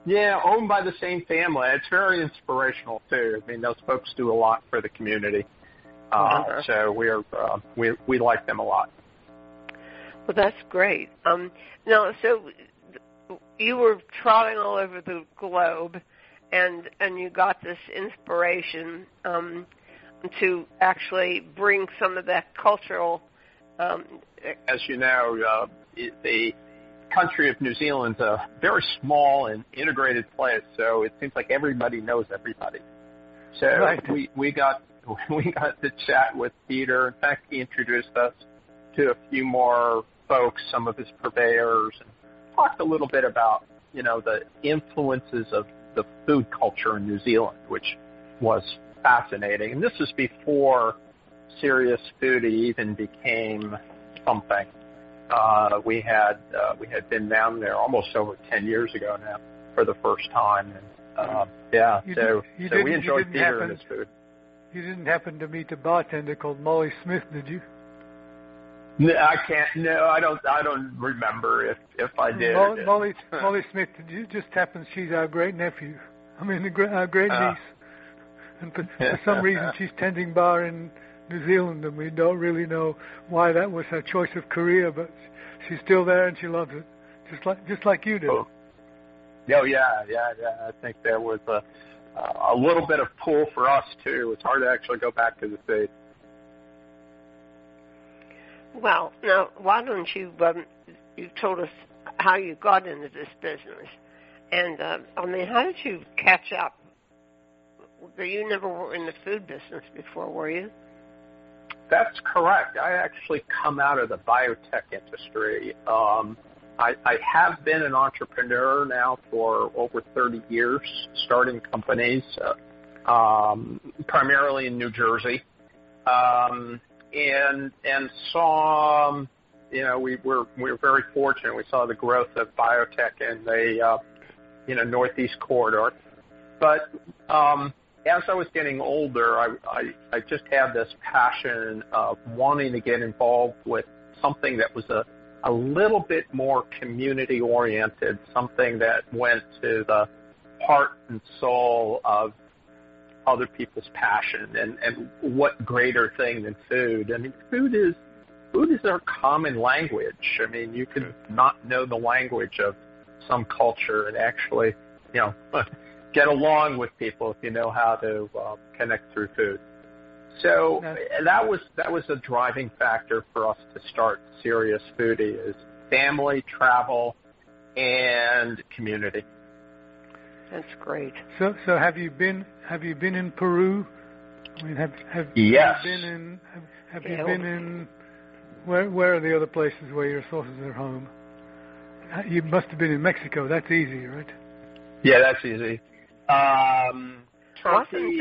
Yeah, owned by the same family. It's very inspirational too. I mean, those folks do a lot for the community. Uh. So we're uh, we we like them a lot. Well, that's great. Um, now, so you were trotting all over the globe, and and you got this inspiration um, to actually bring some of that cultural. Um, As you know, uh, the country of New Zealand's a very small and integrated place, so it seems like everybody knows everybody. So Right. we we got we got to chat with Peter. In fact, he introduced us to a few more folks, some of his purveyors, and talked a little bit about you know the influences of the food culture in New Zealand, which was fascinating. And this is before Serious Foodie even became something. Uh, we had uh, we had been down there almost over ten years ago now for the first time, and uh, yeah, You so did- so we enjoyed didn't happen- and his food. You didn't happen to meet a bartender called Molly Smith, did you? No, I can't. No, I don't. I don't remember if if I did. Molly. Molly, Molly Smith, it just happens she's our great nephew. I mean, our great Ah. niece. And for, for some reason, she's tending bar in New Zealand, and we don't really know why that was her choice of career, but she's still there and she loves it, just like just like you do. Oh. Oh yeah, yeah, yeah. I think there was a a little bit of pull for us too. It's hard to actually go back to the states. well, now why don't you? Um, you told us how you got into this business, and uh, I mean, how did you catch up? You never were in the food business before, were you? That's correct. I actually come out of the biotech industry. Um, I, I have been an entrepreneur now for over 30 years, starting companies, uh, um, primarily in New Jersey, um, and and saw, um, you know, we were we were very fortunate. We saw the growth of biotech in the uh, you know Northeast corridor, but um, as I was getting older, I, I, I just had this passion of wanting to get involved with something that was a, a little bit more community oriented, something that went to the heart and soul of other people's passion and, and what greater thing than food. I mean, food is, food is our common language. I mean, you can not know the language of some culture and actually, you know, get along with people if you know how to uh, connect through food. So Yeah. that was that was a driving factor for us to start Serious Foodie is family, travel, and community. That's great. So, so have you been have you been in Peru? I mean, have have Yes. you been in have, have Yeah. you been in where where are the other places where your sources are home? You must have been in Mexico. That's easy, right? Yeah, that's easy. Um, Turkey,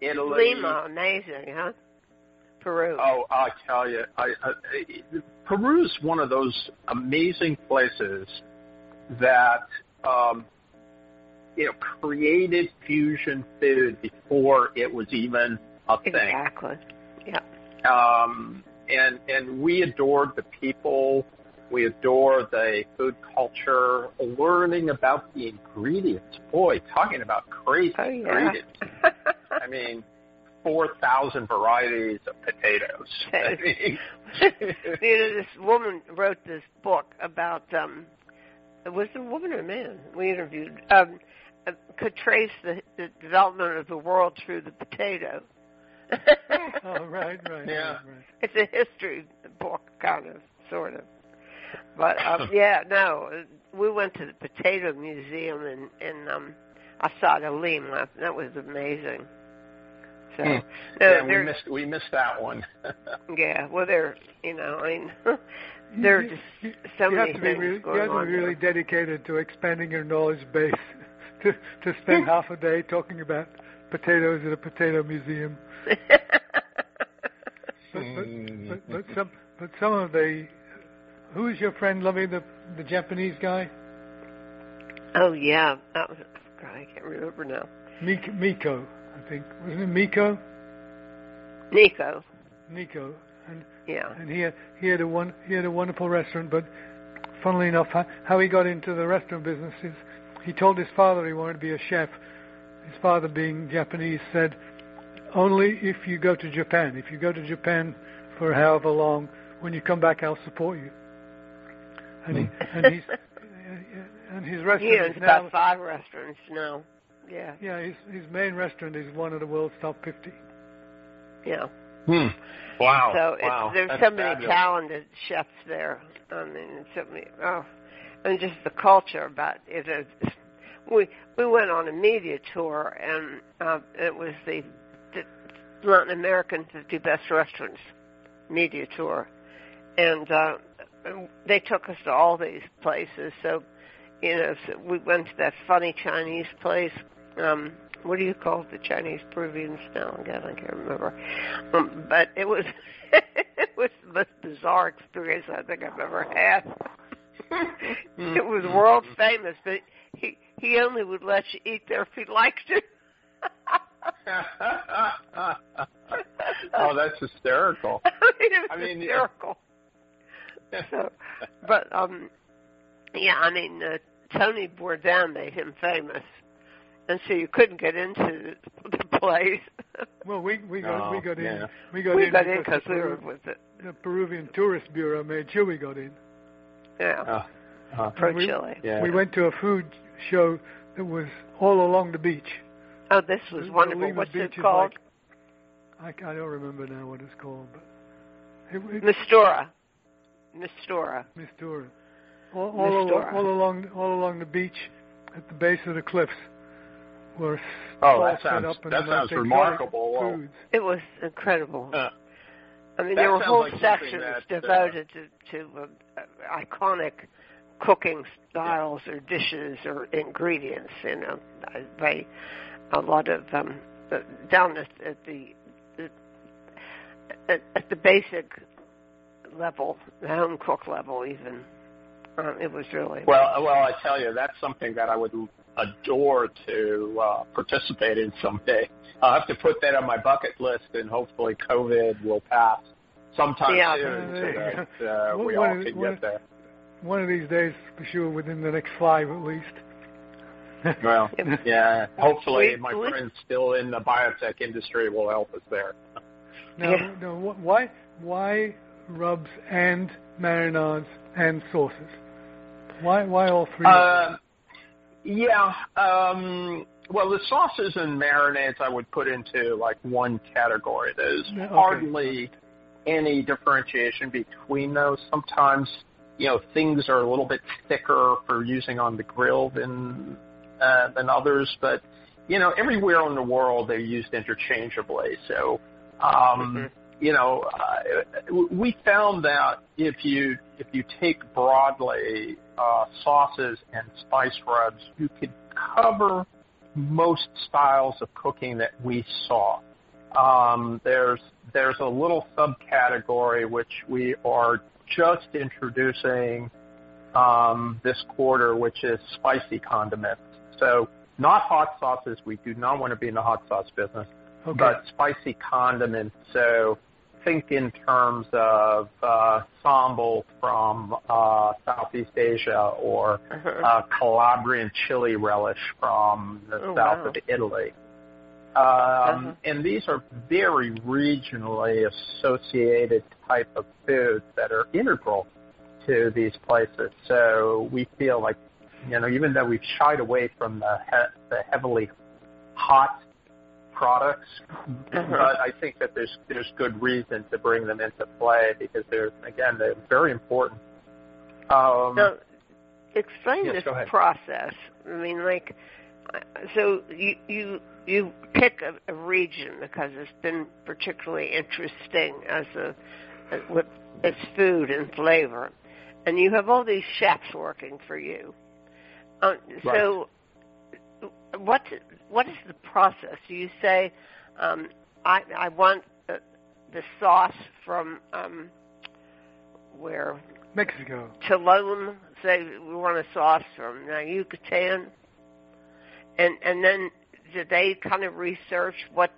Italy. Lima amazing, huh? Peru. Oh, I tell you, I, I, Peru's one of those amazing places that um, you know created fusion food before it was even a thing. exactly. Yeah. Um, and and we adored the people. We adore the food culture, learning about the ingredients. Boy, talking about crazy Oh, yeah. ingredients. I mean, 4,000 varieties of potatoes. I mean, you know, this woman wrote this book about um was it a woman or a man we interviewed um uh, could trace the, the development of the world through the potato. Oh, right, right, Yeah. right, right. it's a history book, kind of, sort of. But um, yeah, no, uh, we went to the potato museum in in um, Asada Lima. That was amazing. So, Hmm. no, yeah, we missed we missed that one. yeah, well, they're you know, I mean, there are just so you many have to be things really, going you have to be really there. dedicated to expanding your knowledge base to to spend half a day talking about potatoes at a potato museum. But, but, but, but some but some of the who is your friend, Lovey, the the Japanese guy, oh yeah, that was God, I can't remember now. Miko, Miko I think wasn't it Miko? Nico, Nico, and yeah. and he had he had a one he had a wonderful restaurant. But funnily enough, how, how he got into the restaurant business is he told his father he wanted to be a chef. His father, being Japanese, said, "Only if you go to Japan. If you go to Japan for however long, when you come back, I'll support you." And he and he's and his He restaurant owns is now about five restaurants now. Yeah, yeah his his main restaurant is one of the world's top fifty. yeah. Hmm. Wow. So it's, wow. there's That's so many fabulous. talented chefs there. I mean, and so many. Oh, and just the culture about it. Is, we we went on a media tour, and uh, it was the, the Latin American 50 Best Restaurants media tour, and uh, they took us to all these places. So, you know, so we went to that funny Chinese place. Um, what do you call it? The Chinese Peruvian style? Again, I can't remember. Um, but it was it was the most bizarre experience I think I've ever had. it was world famous, but he he only would let you eat there if he liked to. oh, that's hysterical. I mean, it was I mean, hysterical. So, but um, yeah, I mean, uh, Tony Bourdain made him famous, and so you couldn't get into the place. Well, we we got Oh, we got yeah. in we got we in got in because because we the were Peru- with it. the Peruvian Tourist Bureau made sure we got in. Yeah, Uh, uh, pro we- Chile. yeah. We went to a food show that was all along the beach. Oh, this was The- the wonderful. Lima What's Beach it is called? like- I, I don't remember now what it's called, but it, it, Mistura. Mistura. Mistura. All, all, al- Mistura. all along all along the beach, at the base of the cliffs, were Oh, that sounds- up and that the sounds remarkable. Well, Foods. It was incredible. Uh, I mean, that there were whole like something sections that, uh, devoted to to uh, iconic cooking styles or dishes or ingredients. You know, uh, by a lot of um, uh, down at, at the at, at the basic level, the home cook level, even. Um, it was really well, well, I tell you, that's something that I would adore to uh, participate in someday. I'll have to put that on my bucket list, and hopefully, COVID will pass sometime Yeah. soon, so that uh, we What- all can what- get there. One of these days, for sure, within the next five at least. Well, yeah. Hopefully, We- my we- friends still in the biotech industry will help us there. Now, Yeah. now, why why rubs and marinades and sauces? Why why all three? Uh, yeah. Um, well, the sauces and marinades I would put into like one category. There's okay. hardly any differentiation between those. Sometimes, you know, things are a little bit thicker for using on the grill than uh, than others, but you know, everywhere in the world they're used interchangeably. So, um, you know, uh, we found that if you if you take broadly uh, sauces and spice rubs, you could cover most styles of cooking that we saw. Um, there's there's a little subcategory which we are just introducing um, this quarter, which is spicy condiments. So not hot sauces. We do not want to be in the hot sauce business okay. but spicy condiments. So think in terms of uh, sambal from uh, Southeast Asia or Uh-huh. uh, Calabrian chili relish from the Oh, south wow. of Italy. Um, Uh-huh. And these are very regionally associated type of foods that are integral to these places. So we feel like, you know, even though we've shied away from the, he- the heavily hot products, but I think that there's there's good reason to bring them into play because they're again they're very important. Um, So, explain Yes, this process. I mean, like, so you you you pick a, a region because it's been particularly interesting as a as with its food and flavor, and you have all these chefs working for you. Um, So, what what is the process? Do you say, um, I I want the, the sauce from um, where Mexico. Tulum, say we want a sauce from uh, Yucatan, and and then do they kind of research what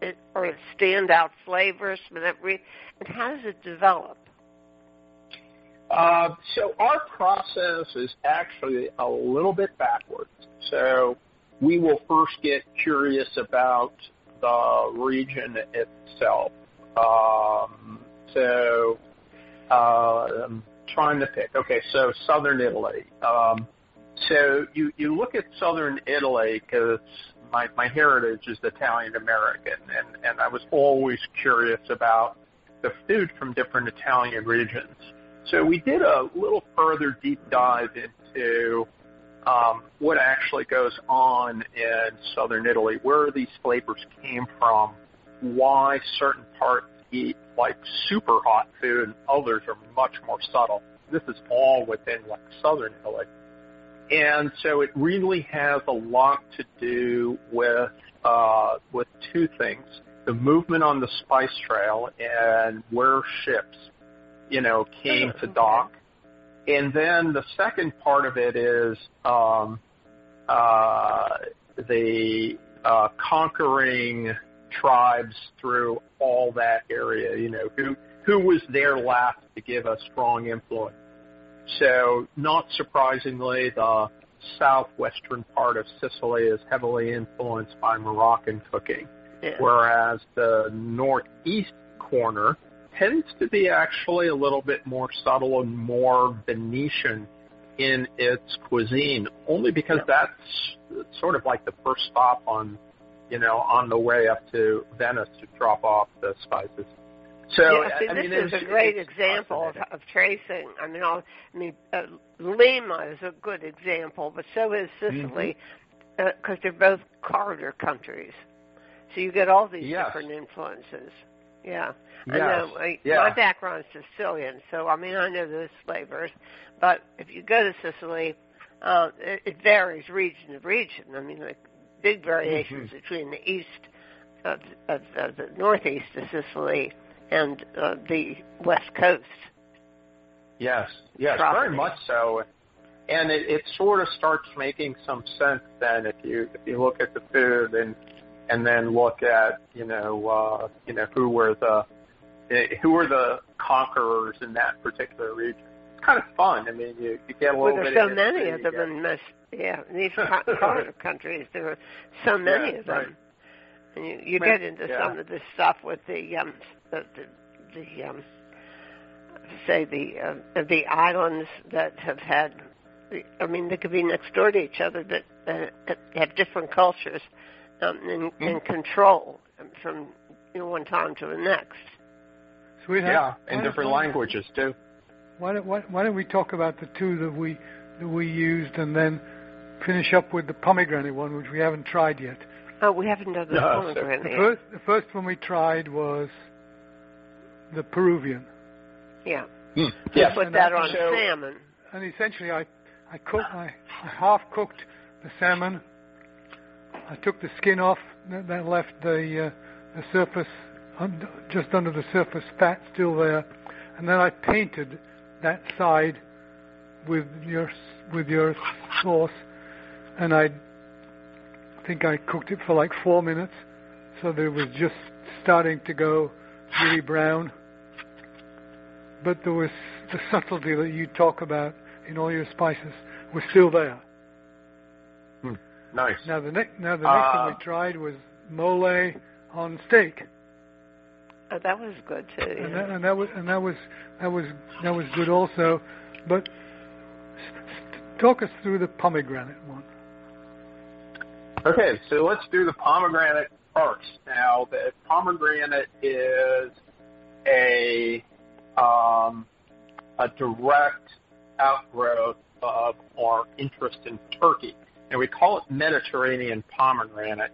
it, or standout flavors from that re- and how does it develop? Uh, so our process is actually a little bit backwards. So we will first get curious about the region itself. Um, so uh, I'm trying to pick. Okay, so southern Italy. Um, so you you look at southern Italy because my my heritage is Italian American, and and I was always curious about the food from different Italian regions. So we did a little further deep dive into um, what actually goes on in southern Italy, where these flavors came from, why certain parts eat like super hot food and others are much more subtle. This is all within like southern Italy. And so it really has a lot to do with uh, with two things: the movement on the spice trail and where ships, you know, came to dock. And then the second part of it is um, uh, the uh, conquering tribes through all that area. You know, who who was there last to give a strong influence. So, not surprisingly, the southwestern part of Sicily is heavily influenced by Moroccan cooking, Yeah. whereas the northeast corner tends to be actually a little bit more subtle and more Venetian in its cuisine, only because that's sort of like the first stop on, you know, on the way up to Venice to drop off the spices. So yeah, see, I this is is a great example of, of tracing. I mean, I'll, I mean, uh, Lima is a good example, but so is Sicily, Mm-hmm. because they're both corridor countries. So you get all these Yes. different influences. Yeah, I Yes. know. I, Yeah. My background is Sicilian, so I mean, I know those flavors. But if you go to Sicily, uh, it, it varies region to region. I mean, like big variations Mm-hmm. between the east of, of, of the northeast of Sicily and uh, the west coast. Yes, yes, property. very much so. And it, it sort of starts making some sense then if you if you look at the food and and then look at you know uh, you know who were the who were the conquerors in that particular region. It's kind of fun. I mean, you, you get a Well, little there's bit. so of many of them in most, yeah, in these co- corridor countries. There are so many Yeah, of them, right. and you, you get into yeah. some of this stuff with the um, the the, the um, say the uh, the islands that have had. I mean, they could be next door to each other, but uh, have different cultures um, and, Mm-hmm. control from you know, one time to the next. Sweetheart, Yeah, in different why- languages too. Why don't, why, why don't we talk about the two that we that we used and then finish up with the pomegranate one, which we haven't tried yet. Oh, we haven't done the No, pomegranate The first, the first one we tried was the Peruvian, Yeah, Hmm. you Yes. put that I- on so- salmon. and essentially I I cooked I, I half cooked the salmon. I took the skin off, that, left the uh, the surface un, just under the surface fat still there, and then I painted that side with your with your sauce, and I think I cooked it for like four minutes, so that it was just starting to go really brown, but there was the subtlety that you talk about in all your spices was still there. Nice. Now the next now the next uh, thing we tried was mole on steak. Oh, that was good too. Yeah. And, that, and that was and that was that was that was good also. But talk us through the pomegranate one. Okay, so let's do the pomegranate first. Now, the pomegranate is a um, a direct outgrowth of our interest in Turkey, and we call it Mediterranean pomegranate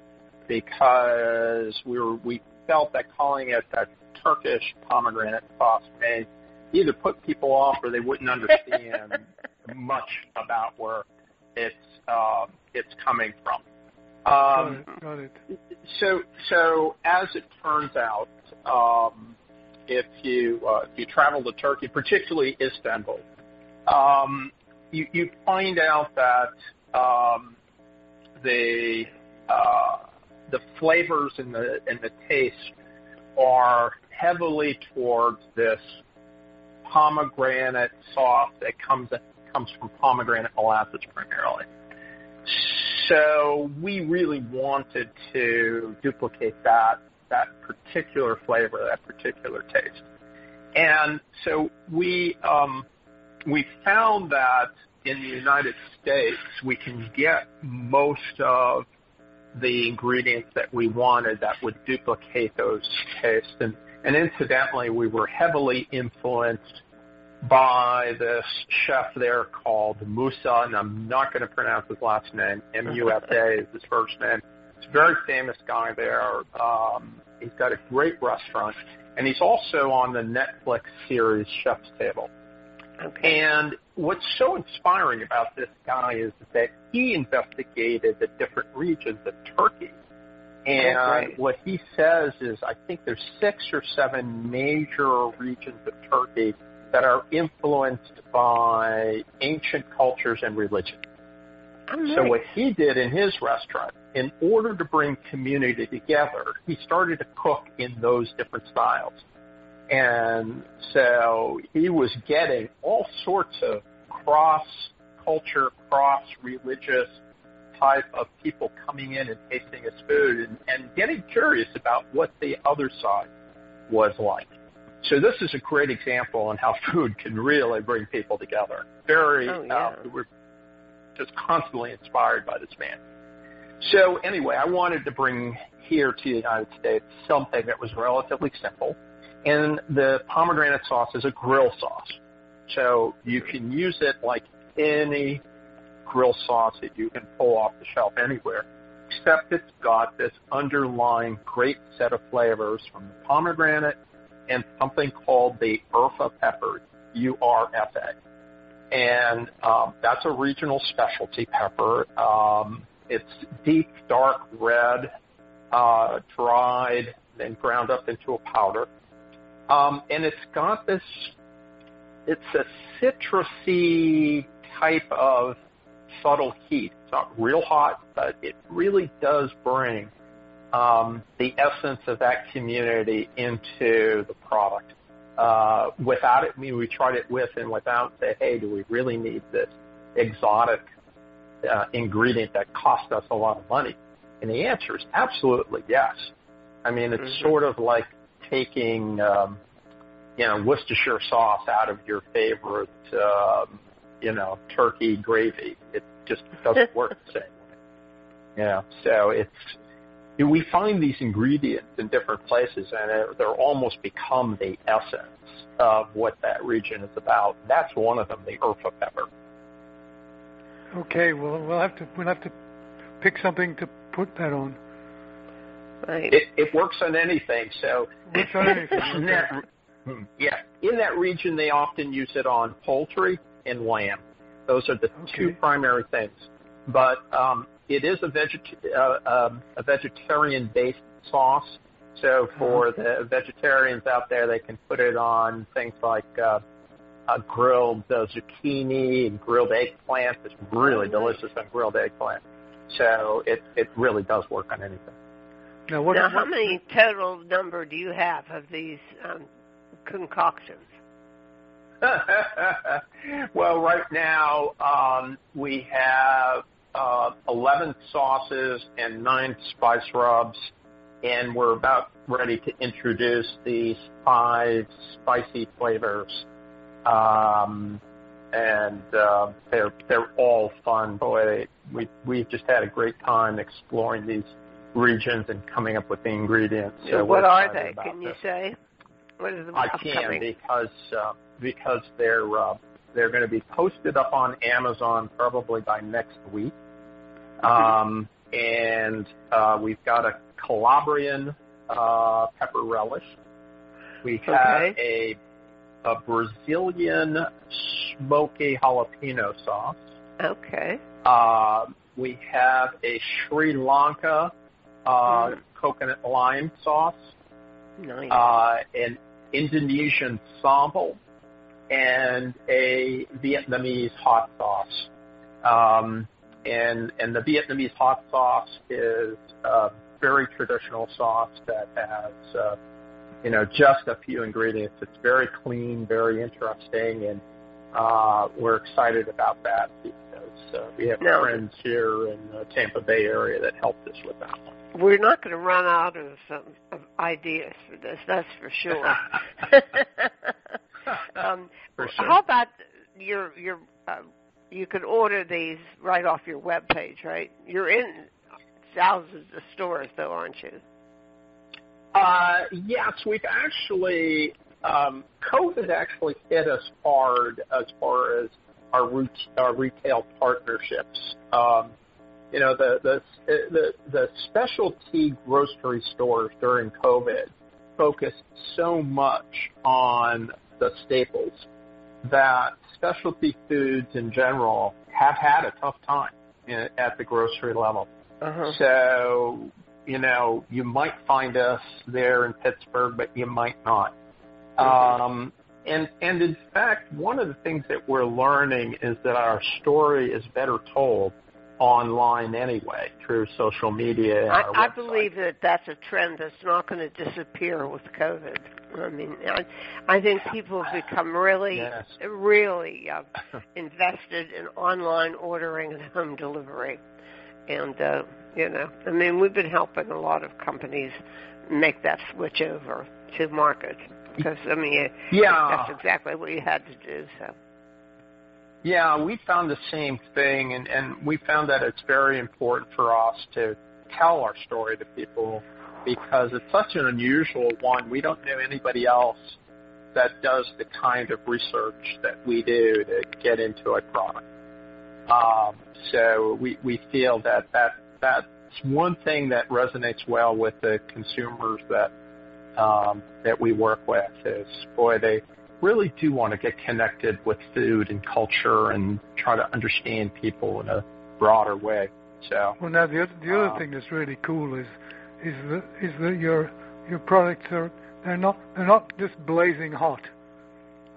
because we were we felt that calling it a Turkish pomegranate sauce may either put people off or they wouldn't understand much about where it's uh, it's coming from. Um, got it, got it. So, so as it turns out, um, if you uh, if you travel to Turkey, particularly Istanbul, um, you, you find out that um, the uh, the flavors and the and the taste are heavily towards this pomegranate sauce that comes comes from pomegranate molasses primarily. So we really wanted to duplicate that that particular flavor, that particular taste. And so we um, we found that in the United States we can get most of the ingredients that we wanted that would duplicate those tastes. And, and incidentally, we were heavily influenced by this chef there called Musa, and I'm not going to pronounce his last name. M-U-S-A is his first name. He's a very famous guy there. Um, he's got a great restaurant, and he's also on the Netflix series Chef's Table. Okay. And what's so inspiring about this guy is that he investigated the different regions of Turkey. And okay. what he says is, I think there's six or seven major regions of Turkey that are influenced by ancient cultures and religion. So what he did in his restaurant, in order to bring community together, he started to cook in those different styles. And so he was getting all sorts of cross culture, cross religious type of people coming in and tasting his food and, and getting curious about what the other side was like. So this is a great example on how food can really bring people together. Very, oh, yeah. uh, we're just constantly inspired by this man. So anyway, I wanted to bring here to the United States something that was relatively simple. And the pomegranate sauce is a grill sauce. So you can use it like any grill sauce that you can pull off the shelf anywhere, except it's got this underlying great set of flavors from the pomegranate and something called the Urfa pepper, U-R-F-A. And um, that's a regional specialty pepper. Um, it's deep, dark red, uh, dried, then ground up into a powder. Um, and it's got this, it's a citrusy type of subtle heat. It's not real hot, but it really does bring um, the essence of that community into the product. Uh, without it, I mean, we tried it with and without say, hey, do we really need this exotic uh, ingredient that cost us a lot of money? And the answer is absolutely yes. I mean, it's mm-hmm. sort of like taking, um, you know, Worcestershire sauce out of your favorite, um, you know, turkey gravy. It just doesn't work the same way. Yeah, so it's we find these ingredients in different places, and they're almost become the essence of what that region is about. That's one of them, the Urfa pepper. Okay, well, we'll have to we'll have to pick something to put that on. Right. It, it works on anything. So works on anything. in that, yeah, in that region, they often use it on poultry and lamb. Those are the okay. two primary things. But um, it is a, veget- uh, um, a vegetarian-based sauce. So for uh-huh. the vegetarians out there, they can put it on things like uh, a grilled uh, zucchini and grilled eggplant. It's really delicious on grilled eggplant. So it it really does work on anything. Now, what, now, how many total number do you have of these um, concoctions? well, right now um, we have uh, 11 sauces and nine spice rubs, and we're about ready to introduce these five spicy flavors. Um, and uh, they're they're all fun. Boy, we we've just had a great time exploring these regions and coming up with the ingredients. So what we're they? Can you this. say? What is the I upcoming? can because uh, because they're uh, they're going to be posted up on Amazon probably by next week. Um, and uh, we've got a Calabrian uh, pepper relish. We have a a Brazilian smoky jalapeno sauce. Okay. Uh, we have a Sri Lanka uh, Mm. coconut lime sauce Nice. uh, an Indonesian sambal, and a Vietnamese hot sauce. Um, and and the Vietnamese hot sauce is a very traditional sauce that has uh, you know just a few ingredients. It's very clean, very interesting, and uh, we're excited about that we have Now- friends here in the Tampa Bay area that helped us with that one. We're not going to run out of, um, of ideas for this. That's for sure. um, For sure. How about your your? Uh, you can order these right off your web page, right? You're in thousands of stores, though, aren't you? Uh, yes, we've actually, um, COVID actually hit us hard as far as our, root, our retail partnerships. Um, you know, the, the, the, the specialty grocery stores during COVID focused so much on the staples that specialty foods in general have had a tough time in, at the grocery level. Uh-huh. So, you know, you might find us there in Pittsburgh, but you might not. Um, and and in fact, one of the things that we're learning is that our story is better told online anyway through social media. And I, I believe that that's a trend that's not going to disappear with COVID. I mean, I, I think people have become really, Yes. really uh, invested in online ordering and home delivery. And, uh, you know, I mean, we've been helping a lot of companies make that switch over to market. Because, I mean, Yeah. that's exactly what you had to do, so. Yeah, we found the same thing, and, and we found that it's very important for us to tell our story to people because it's such an unusual one. We don't know anybody else that does the kind of research that we do to get into a product. Um, so we, we feel that, that that's one thing that resonates well with the consumers that um, that we work with is boy they really do want to get connected with food and culture and try to understand people in a broader way. So Well, now the other, the other Uh, thing that's really cool is is that is that your your products are they're not they're not just blazing hot.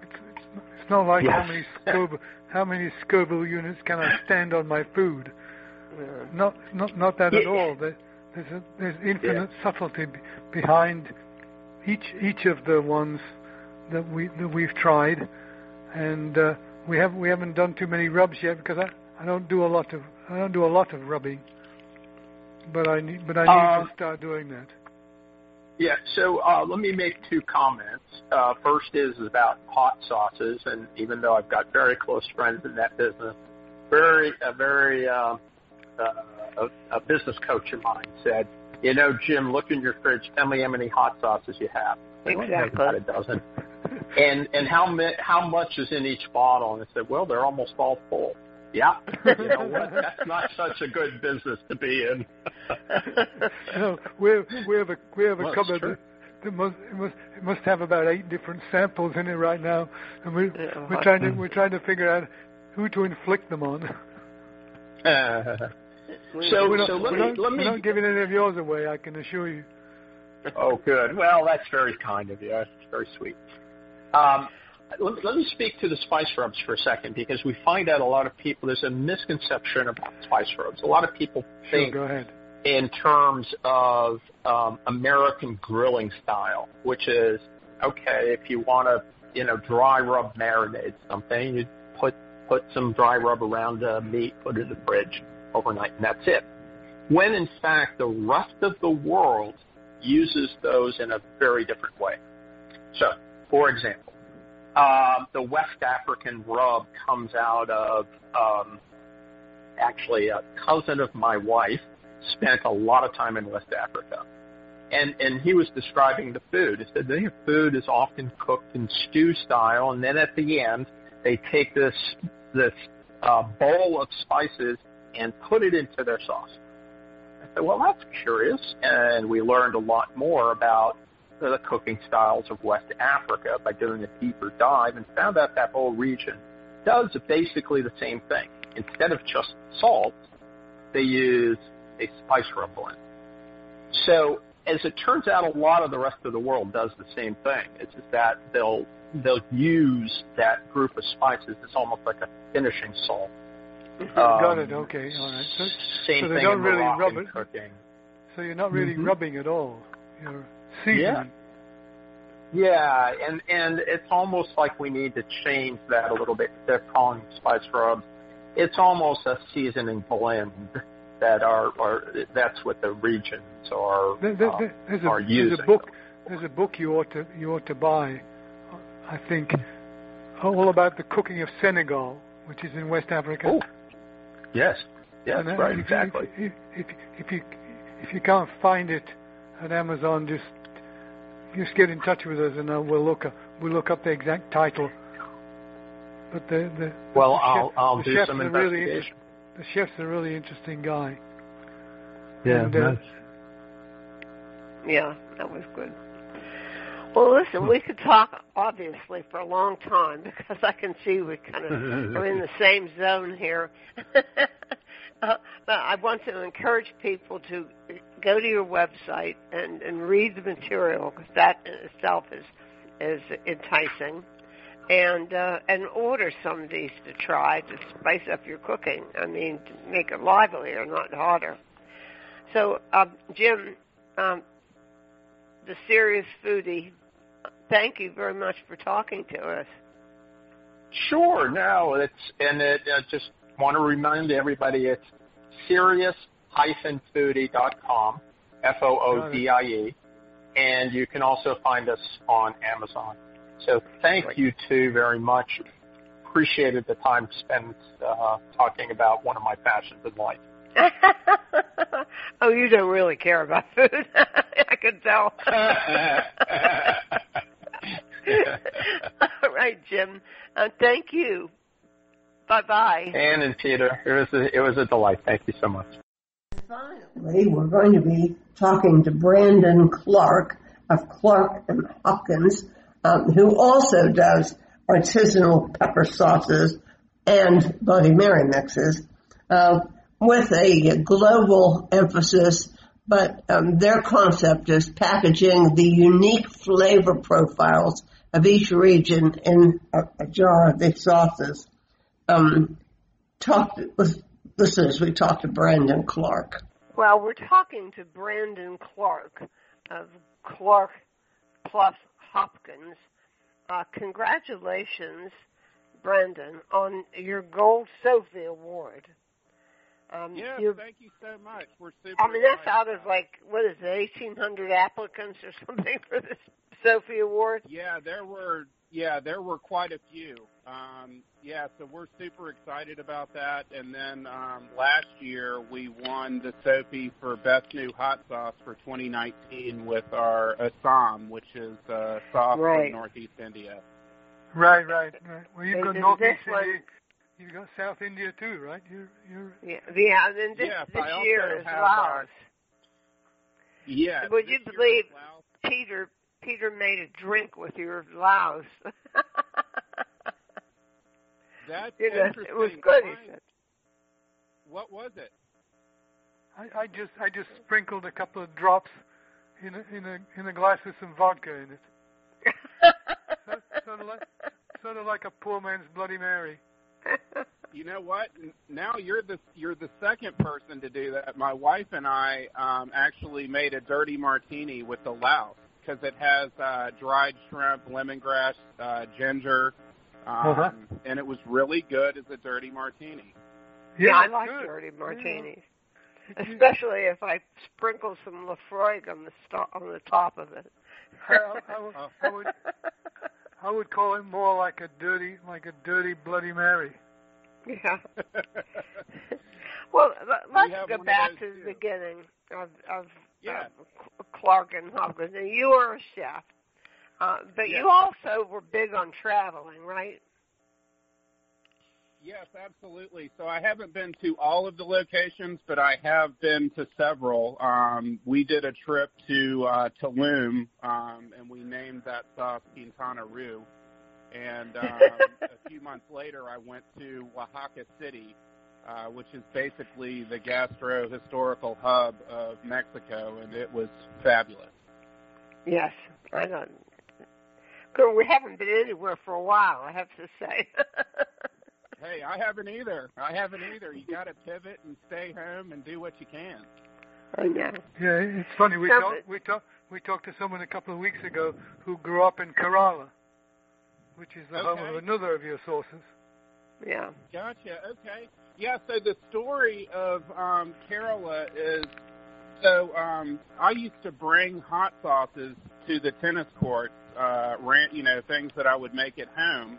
It's it's, it's not like how many Scoville how many Scoville units can I stand on my food. Not not not that at all. There, there's a, there's infinite subtlety behind each each of the ones that we that we've tried, and uh, we have we haven't done too many rubs yet because I, I don't do a lot of I don't do a lot of rubbing, but I need but I need Um, to start doing that. Yeah, so uh, let me make two comments. Uh, first is about hot sauces, and even though I've got very close friends in that business, very a very uh, uh, a, a business coach of mine said, you know, Jim, look in your fridge. Tell me how many hot sauces you have. I went, "There's About a dozen. and and how mi- how much is in each bottle? And I said, well, they're almost all full. Yeah, you know what? That's not such a good business to be in. You know, we we have a we have a Well, it's cupboard true. that, that must it must it must have about eight different samples in it right now, and we Yeah. we're trying to we're trying to figure out who to inflict them on. So- we're not, so let me- not, let me- we're not giving any of yours away. I can assure you. Oh, good. Well, that's very kind of you. That's very sweet. Um, let, let me speak to the spice rubs for a second because we find out a lot of people, there's a misconception about spice rubs. A lot of people Sure, think go ahead. in terms of um, American grilling style, which is okay if you want to, you know, dry rub marinate something, you put put some dry rub around the meat, put it in the fridge overnight, and that's it. When in fact the rest of the world uses those in a very different way. So, for example, um, the West African rub comes out of um, actually a cousin of my wife spent a lot of time in West Africa. And and he was describing the food. He said their food is often cooked in stew style, and then at the end they take this this uh, bowl of spices and put it into their sauce. I said, well, that's curious, and we learned a lot more about the cooking styles of West Africa by doing a deeper dive, and found out that whole region does basically the same thing. Instead of just salt, they use a spice rub blend. So as it turns out, a lot of the rest of the world does the same thing. It's just that they'll they'll use that group of spices as almost like a finishing salt. Um, Got it. Okay. All right. So, same so they thing don't in really Moroccan rub it. cooking. So you're not really Mhm. rubbing at all. You're seasoning. Yeah, Yeah, and and it's almost like we need to change that a little bit. They're calling spice rubs. It's almost a seasoning blend that are, are that's what the regions are There, there, there's, a, are there's a book. There's a book you ought to you ought to buy. I think all about the cooking of Senegal, which is in West Africa. Oh, yes, yes, And, uh, right, if you- exactly. If, if, if you if you can't find it at Amazon, just just get in touch with us and uh, we'll look up, we'll look up the exact title. But the the Well, the I'll chef- I'll do some a really investigation. the chef's a really interesting guy. Yeah, and, uh, nice. Yeah, that was good. Well, listen, we could talk obviously for a long time because I can see we kind of are in the same zone here. uh, but I want to encourage people to go to your website and, and read the material because that in itself is is enticing, and uh, and order some of these to try to spice up your cooking. I mean, to make it livelier, not harder. So, um, Jim, um, the serious foodie, thank you very much for talking to us. Sure. No, it's and it, I just want to remind everybody it's serious-foodie.com, F O O D I E, and you can also find us on Amazon. So thank Great. you two very much. Appreciated the time spent uh, talking about one of my passions in life. oh, you don't really care about food. I can tell. All right, Jim. Uh, thank you. Bye bye. Anne and Peter, it was a, it was a delight. Thank you so much. Finally, we're going to be talking to Brandon Clark of Clark and Hopkins, um, who also does artisanal pepper sauces and Bloody Mary mixes uh, with a global emphasis. But um, their concept is packaging the unique flavor profiles of each region in a, a jar of these sauces. Um, talked with listeners. We talked to Brandon Clark. Well, we're talking to Brandon Clark of Clark plus Hopkins. Uh, congratulations, Brandon, on your Gold Sofi Award. Um, Yeah, you're- thank you so much. We're super. I mean, that's excited out of like what is it, eighteen hundred applicants or something for this Sofi Award? Yeah, there were. Yeah, there were quite a few. Um, yeah, so we're super excited about that. And then um, last year we won the Sofi for Best New Hot Sauce for 2019 with our Assam, which is uh, sauce Right. from Northeast India. Right, right, right. Well, you've And got then Northeast India. You've got South India too, right? You're, you're. Yeah, yeah. And then this, Yes, this year is have uh, Laos. our- Yeah. Would you believe- Peter Peter made a drink with your Laos. That's You know, interesting. it was good. He said. What was it? I, I just, I just sprinkled a couple of drops in a, in a, in a glass with some vodka in it. So, sort of like, sort of like a poor man's Bloody Mary. You know what? Now you're the you're the second person to do that. My wife and I um, actually made a dirty martini with the Laos because it has uh, dried shrimp, lemongrass, uh, ginger, um, Uh-huh. and it was really good as a dirty martini. Yeah, I like good. dirty martinis, especially if I sprinkle some Laphroaig on the sto- on the top of it. I, I, would- I would I would call it more like a dirty like a dirty Bloody Mary. yeah. Well, let- We let's have go back to the too. beginning of of Yeah. uh, Clark and Hopkins. Now, you were a chef, uh, but Yeah. you also were big on traveling, right? Yes, absolutely. So I haven't been to all of the locations, but I have been to several. Um, we did a trip to uh, Tulum, um, and we named that sauce Quintana Roo. And um, a few months later, I went to Oaxaca City, uh, which is basically the gastro historical hub of Mexico, and it was fabulous. Yes, I don't. Girl, we haven't been anywhere for a while. I have to say. Hey, I haven't either. I haven't either. You got to pivot and stay home and do what you can. I know. Yeah, it's funny. We No, talked we talked we talked to someone a couple of weeks ago who grew up in Kerala, which is the home of another of your sources. Yeah. Gotcha. Okay. Yeah. So the story of um, Kerala is so um, I used to bring hot sauces to the tennis courts, uh, ran, you know, things that I would make at home.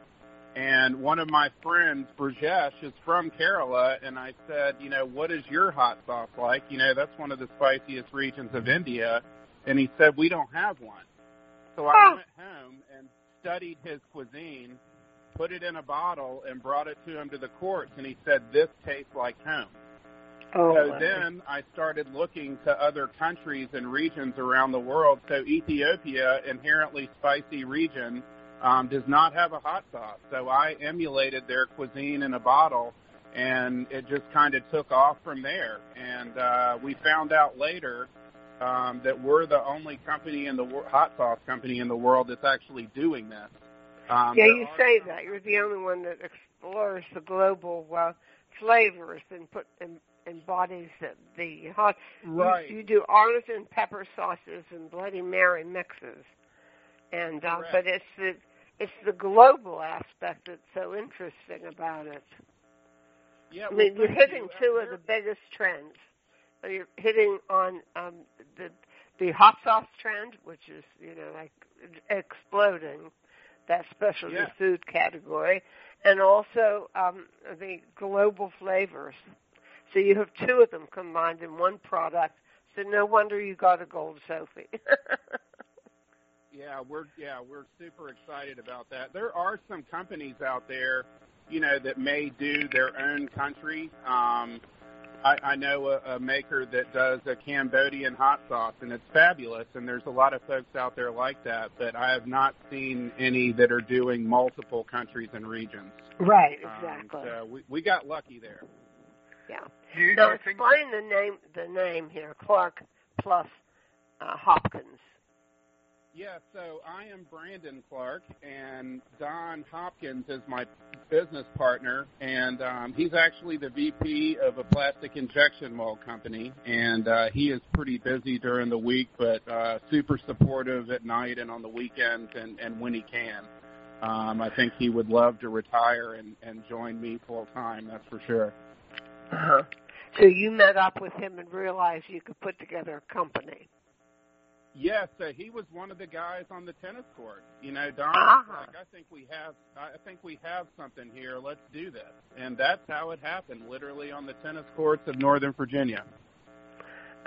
And one of my friends, Brajesh, is from Kerala, and I said, you know, what is your hot sauce like? You know, that's one of the spiciest regions of India. And he said, we don't have one. So I Oh. went home and studied his cuisine, put it in a bottle, and brought it to him to the courts. And he said, this tastes like home. Oh. So my. then I started looking to other countries and regions around the world. So Ethiopia, inherently spicy region, um, does not have a hot sauce. So I emulated their cuisine in a bottle, and it just kind of took off from there. And uh, we found out later um, that we're the only company in the wor- hot sauce company in the world that's actually doing this. Um, yeah, you say some- that. You're the only one that explores the global uh, flavors and put and embodies the, the hot. you- Right. You, do artisan pepper sauces and Bloody Mary mixes, and uh, Correct. but it's the it's the global aspect that's so interesting about it. Yeah, I mean, you're hitting you. two of the biggest trends. So You're hitting on um, the the hot sauce trend, which is you know like exploding that specialty Yeah. food category, and also um, the global flavors. So you have two of them combined in one product. So no wonder you got a gold Sofi. Yeah, we're yeah we're super excited about that. There are some companies out there, you know, that may do their own country. Um, I, I know a, a maker that does a Cambodian hot sauce, and it's fabulous. And there's a lot of folks out there like that, but I have not seen any that are doing multiple countries and regions. right, Um, exactly. so we we got lucky there. yeah. You, Now explain the name the name here, Clark plus uh, Hopkins. Yeah, so I am Brandon Clark, and Don Hopkins is my business partner, and um, he's actually the VP of a plastic injection mold company, and uh, he is pretty busy during the week, but uh, super supportive at night and on the weekends, and, and when he can. Um, I think he would love to retire and, and join me full time. That's for sure. Uh-huh. So you met up with him and realized you could put together a company. Yes, so he was one of the guys on the tennis court. You know, Don Ah. was like, I think we have, I think we have something here. Let's do this, and that's how it happened. Literally on the tennis courts of Northern Virginia.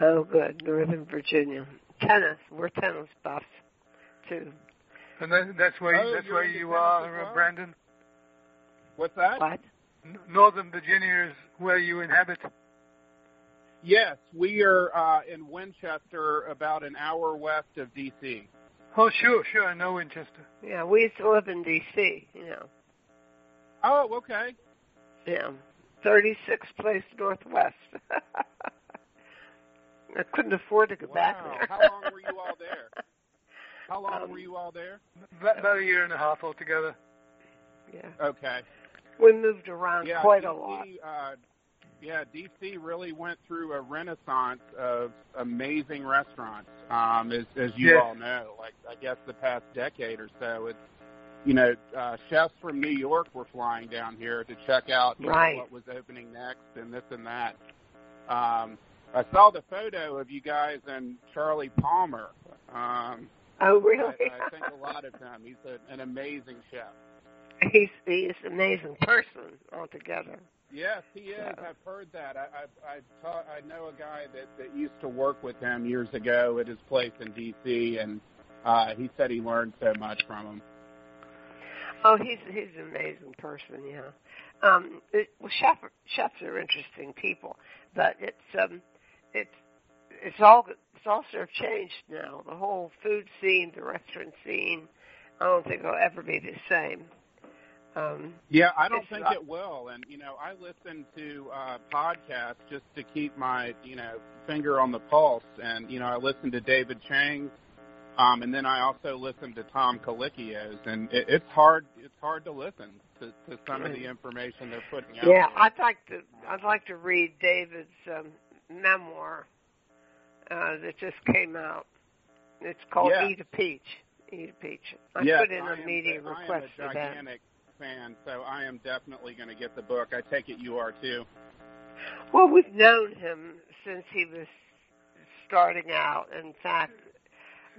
Oh, good. Northern Virginia. Tennis. We're tennis buffs, too. and that, that's where Oh, that's where you are, as uh, well? Brandon. What's that? What? Northern Virginia is where you inhabit. Yes, we are uh, in Winchester, about an hour west of D.C. Oh, sure, sure. I know Winchester. Yeah, we used to live in D.C., you know. Oh, okay. Yeah. 36th place northwest. I couldn't afford to go back Wow. there. How long were you all there? How long Um, were you all there? About about a year and a half altogether. yeah. Okay. We moved around yeah, quite DC, a lot. Uh, yeah, DC really went through a renaissance of amazing restaurants. Um, as as you Yes. all know, like I guess the past decade or so, it's you know uh, chefs from New York were flying down here to check out Right. what was opening next and this and that. Um, I saw the photo of you guys and Charlie Palmer. Um, Oh, I, really? I think a lot of him. He's a, an amazing chef. he's he's an amazing person altogether. Yes, he is. Yeah. I've heard that. I I I, taught, I know a guy that that used to work with him years ago at his place in D.C. and uh, he said he learned so much from him. Oh, he's he's an amazing person. Yeah. Um, it, well, chef, chefs are interesting people, but it's um, it's it's all it's all sort of changed now. The whole food scene, the restaurant scene. I don't think it'll ever be the same. Um, Yeah, I don't think it will. And you know, I listen to uh, podcasts just to keep my you know finger on the pulse. And you know, I listen to David Chang, um, and then I also listen to Tom Colicchio's. And it, it's hard. It's hard to listen to, to some of the information they're putting out. yeah, there. I'd like to I'd like to read David's um, memoir uh, that just came out. It's called Yeah. Eat a Peach. Eat a Peach. I Yes, put in I a media I request am a for that. Gigantic fan, so I am definitely going to get the book. I take it you are too. Well, we've known him since he was starting out. In fact,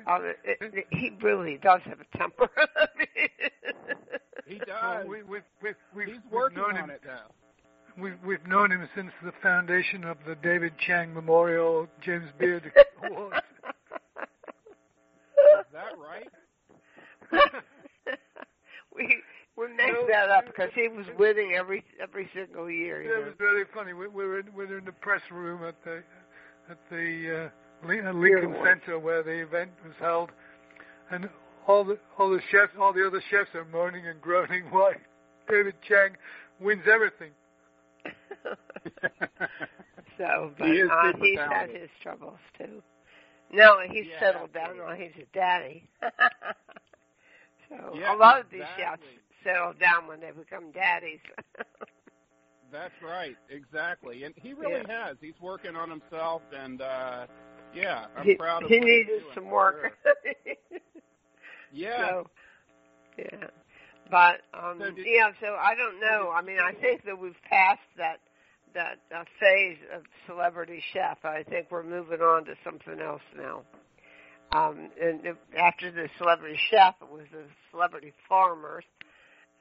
uh, it, it, he really does have a temper. He So does. we, we've, we've, we've, He's we've working on him. it though. We've we've known him since the foundation of the David Chang Memorial James Beard Awards. Is that right? we we make No, that up because he was winning every every single year. You It was very funny. We, we were in, we were in the press room at the at the uh, uh, Lincoln Awards. Center where the event was held, and all the all the chefs, all the other chefs are moaning and groaning why David Chang wins everything. so, but He is uh, he's had his troubles too. No, he's Yeah, settled down absolutely. now. He's a daddy. so Yeah, a lot of these chefs exactly. Settle down when they become daddies. That's right, exactly. And he really Yeah. has. He's working on himself, and uh yeah, I'm he, proud of him. he needed some work. sure. Yeah, So, yeah. But um So did- yeah, so I don't know. I mean, I think that we've passed that that uh, phase of celebrity chef. I think we're moving on to something else now. Um and after the celebrity chef, it was the celebrity farmers.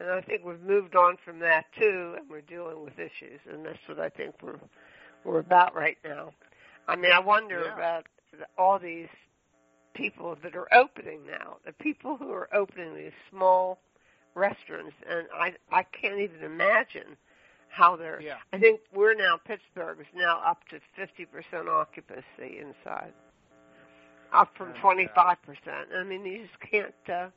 And I think we've moved on from that too, and we're dealing with issues, and that's what I think we're we're about right now. I mean, I wonder Yeah. about the- all these people that are opening now, the people who are opening these small restaurants, and I I can't even imagine how they're. Yeah. I think we're now Pittsburgh is now up to fifty percent occupancy inside, up from twenty five percent. I mean, you just can't. uh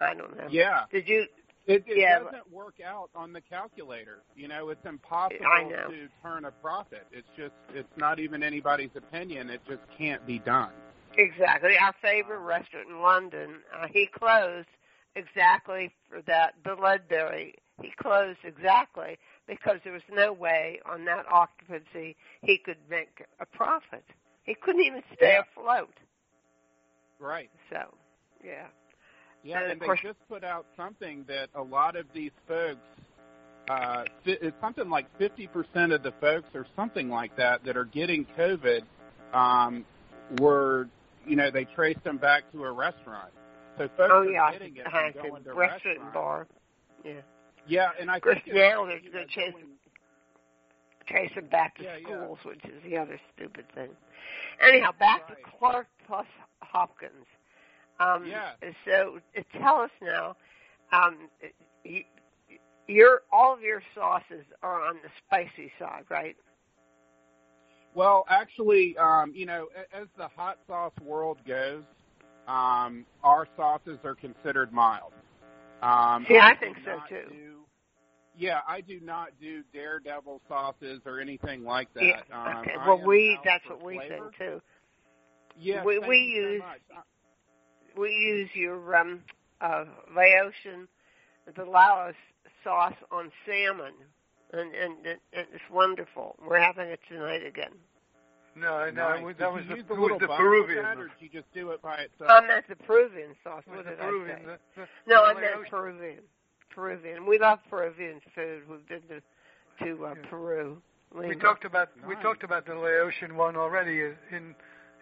I don't know. yeah. Did you? It, it Yeah, doesn't work out on the calculator. You know, it's impossible know. to turn a profit. It's just, it's not even anybody's opinion. It just can't be done. Exactly. Our favorite restaurant in London, uh, he closed exactly for that. The Ledbury, he closed exactly because there was no way on that occupancy he could make a profit. He couldn't even stay Yeah. afloat. Right. So, yeah. Yeah, And and, they course- just put out something that a lot of these folks, uh, it's something like 50% of the folks or something like that that are getting COVID um, were, you know, they traced them back to a restaurant. So folks Oh are yeah, getting it from going to restaurant and bar. Yeah. Yeah, and I course, think now they're they're chasing going- trace them back to Yeah, yeah. schools, which is the other stupid thing. Anyhow, back Right. to Clark plus Hopkins. Um, Yeah. So uh, tell us now, um, you, your all of your sauces are on the spicy side, right? Well, actually, um, you know, as the hot sauce world goes, um, our sauces are considered mild. Um, See, I do think so, too. do- yeah, I do not do daredevil sauces or anything like that. Yeah. Um, okay. Well, we that's what we think too. Yeah, we- we so use-. Uh, We use your um, uh, Laotian, the Laos sauce on salmon, and and it, it's wonderful. We're having it tonight again. No, no, Nice. was- that was you the, use it the was the Peruvian. that, or one. did you just do it by itself? I meant the Peruvian sauce. What the did Peruvian. I say? the- the- No, I the meant Laotian. Peruvian. Peruvian. We love Peruvian food. We've been to to uh, Yeah. Peru. We talked about we talked about the Laotian one already in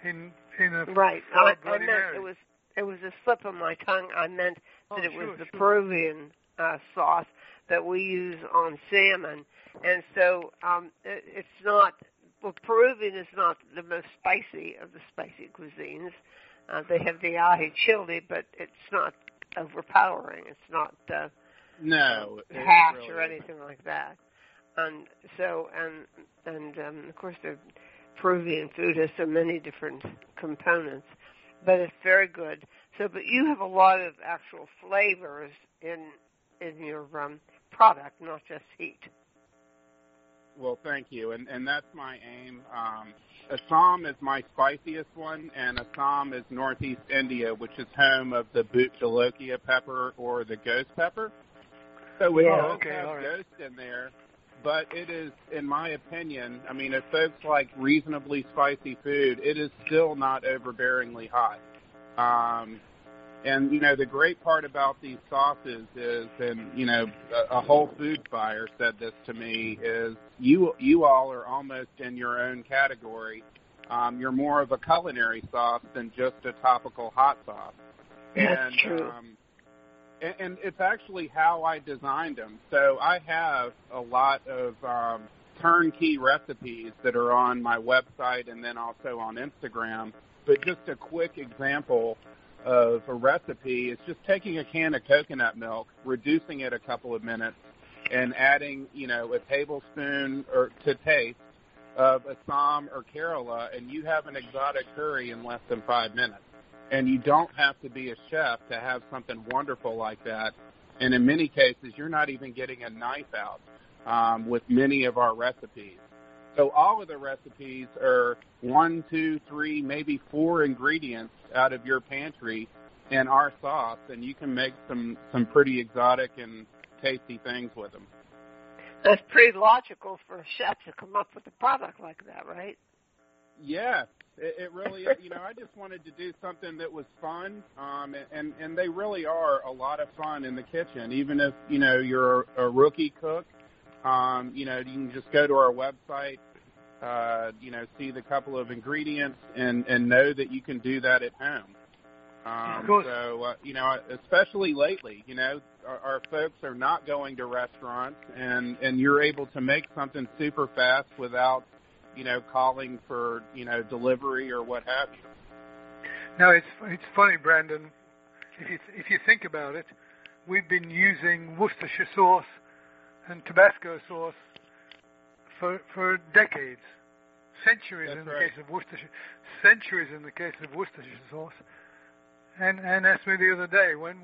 in in a Right. for I, I meant Mary. it was it was a slip on my tongue. I meant Oh, that it sure, was the sure. Peruvian uh, sauce that we use on salmon, and so um, it, it's not. Well, Peruvian is not the most spicy of the spicy cuisines. Uh, they have the ají chili, but it's not overpowering. It's not uh, No, hash really or anything like that. And so, and and um, of course, the Peruvian food has so many different components, but it's very good. So, but you have a lot of actual flavors in in your um, product, not just heat. Well, thank you, and and that's my aim. Um, Assam is my spiciest one, and Assam is northeast India, which is home of the bhut jolokia pepper or the ghost pepper. So we Yeah. both Okay, have all right. ghost in there, but it is, in my opinion, I mean, if folks like reasonably spicy food, it is still not overbearingly hot. Um, and you know the great part about these sauces is, and you know, a, a Whole Foods buyer said this to me is you you all are almost in your own category. Um, you're more of a culinary sauce than just a topical hot sauce. That's and, true. Um, and, it's actually how I designed them. So I have a lot of um, turnkey recipes that are on my website and then also on Instagram. But just a quick example of a recipe is just taking a can of coconut milk, reducing it a couple of minutes, and adding, you know, a tablespoon or to taste of Assam or Kerala, and you have an exotic curry in less than five minutes. And you don't have to be a chef to have something wonderful like that. And in many cases, you're not even getting a knife out um, with many of our recipes. So all of the recipes are one, two, three, maybe four ingredients out of your pantry and our sauce, and you can make some some pretty exotic and tasty things with them. That's pretty logical for a chef to come up with a product like that, right? Yeah, it, it really. You know, I just wanted to do something that was fun, um, and and they really are a lot of fun in the kitchen. Even if you know you're a rookie cook, um, you know you can just go to our website, uh, you know, see the couple of ingredients, and and know that you can do that at home. Um. So uh, you know, especially lately, you know, our, our folks are not going to restaurants, and and you're able to make something super fast without you know, calling for, you know, delivery or what have you. Now it's it's funny, Brandon. If you if you think about it, we've been using Worcestershire sauce and Tabasco sauce for for decades, centuries That's in the right. case of Worcestershire, centuries in the case of Worcestershire sauce. And and asked me the other day when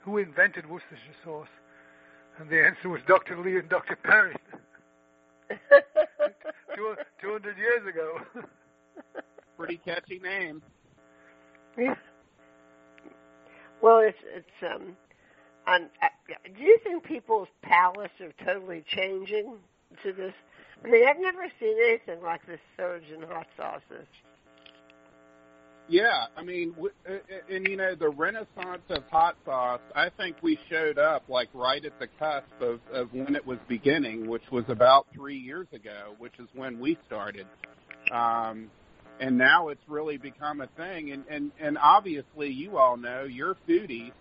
who invented Worcestershire sauce, and the answer was Dr. Lee and Dr. Perry, two hundred years ago. Pretty catchy name. Yeah. Well, it's it's um, um, uh, do you think people's palates are totally changing to this? I mean, I've never seen anything like this surge in hot sauces. Yeah, I mean, and you know, the renaissance of hot sauce, I think we showed up like right at the cusp of, of when it was beginning, which was about three years ago, which is when we started. Um, and now it's really become a thing. And, and, and obviously, you all know, you're foodies.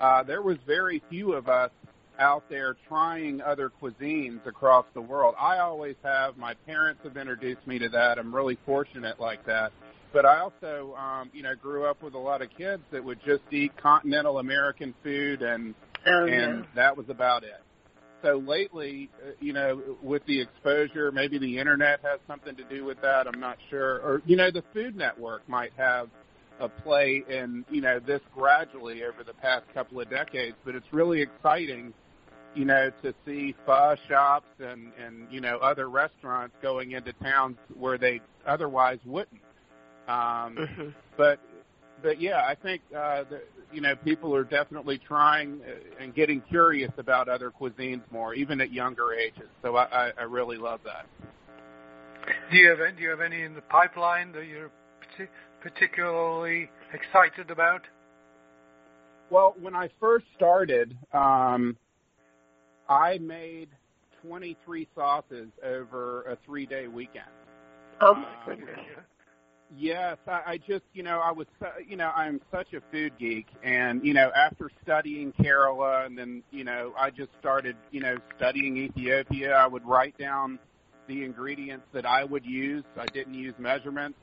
Uh, there was very few of us out there trying other cuisines across the world. I always have. My parents have introduced me to that. I'm really fortunate like that but I also, um, you know, grew up with a lot of kids that would just eat continental American food, and Oh, and yeah. that was about it. So lately, uh, you know, with the exposure, maybe the internet has something to do with that. I'm not sure, or you know, the Food Network might have a play in you know this gradually over the past couple of decades. But it's really exciting, you know, to see pho shops and and you know other restaurants going into towns where they otherwise wouldn't. Um, Mhm. but but yeah, I think uh, the, you know people are definitely trying uh, and getting curious about other cuisines more, even at younger ages. So I, I, I really love that. Do you have any, do you have any in the pipeline that you're particularly excited about? Well, when I first started, um, I made 23 sauces over a three-day weekend. Oh my goodness. Yes, I, I just, you know, I was, you know, I'm such a food geek, and you know, after studying Kerala, and then, you know, I just started, you know, studying Ethiopia. I would write down the ingredients that I would use. I didn't use measurements,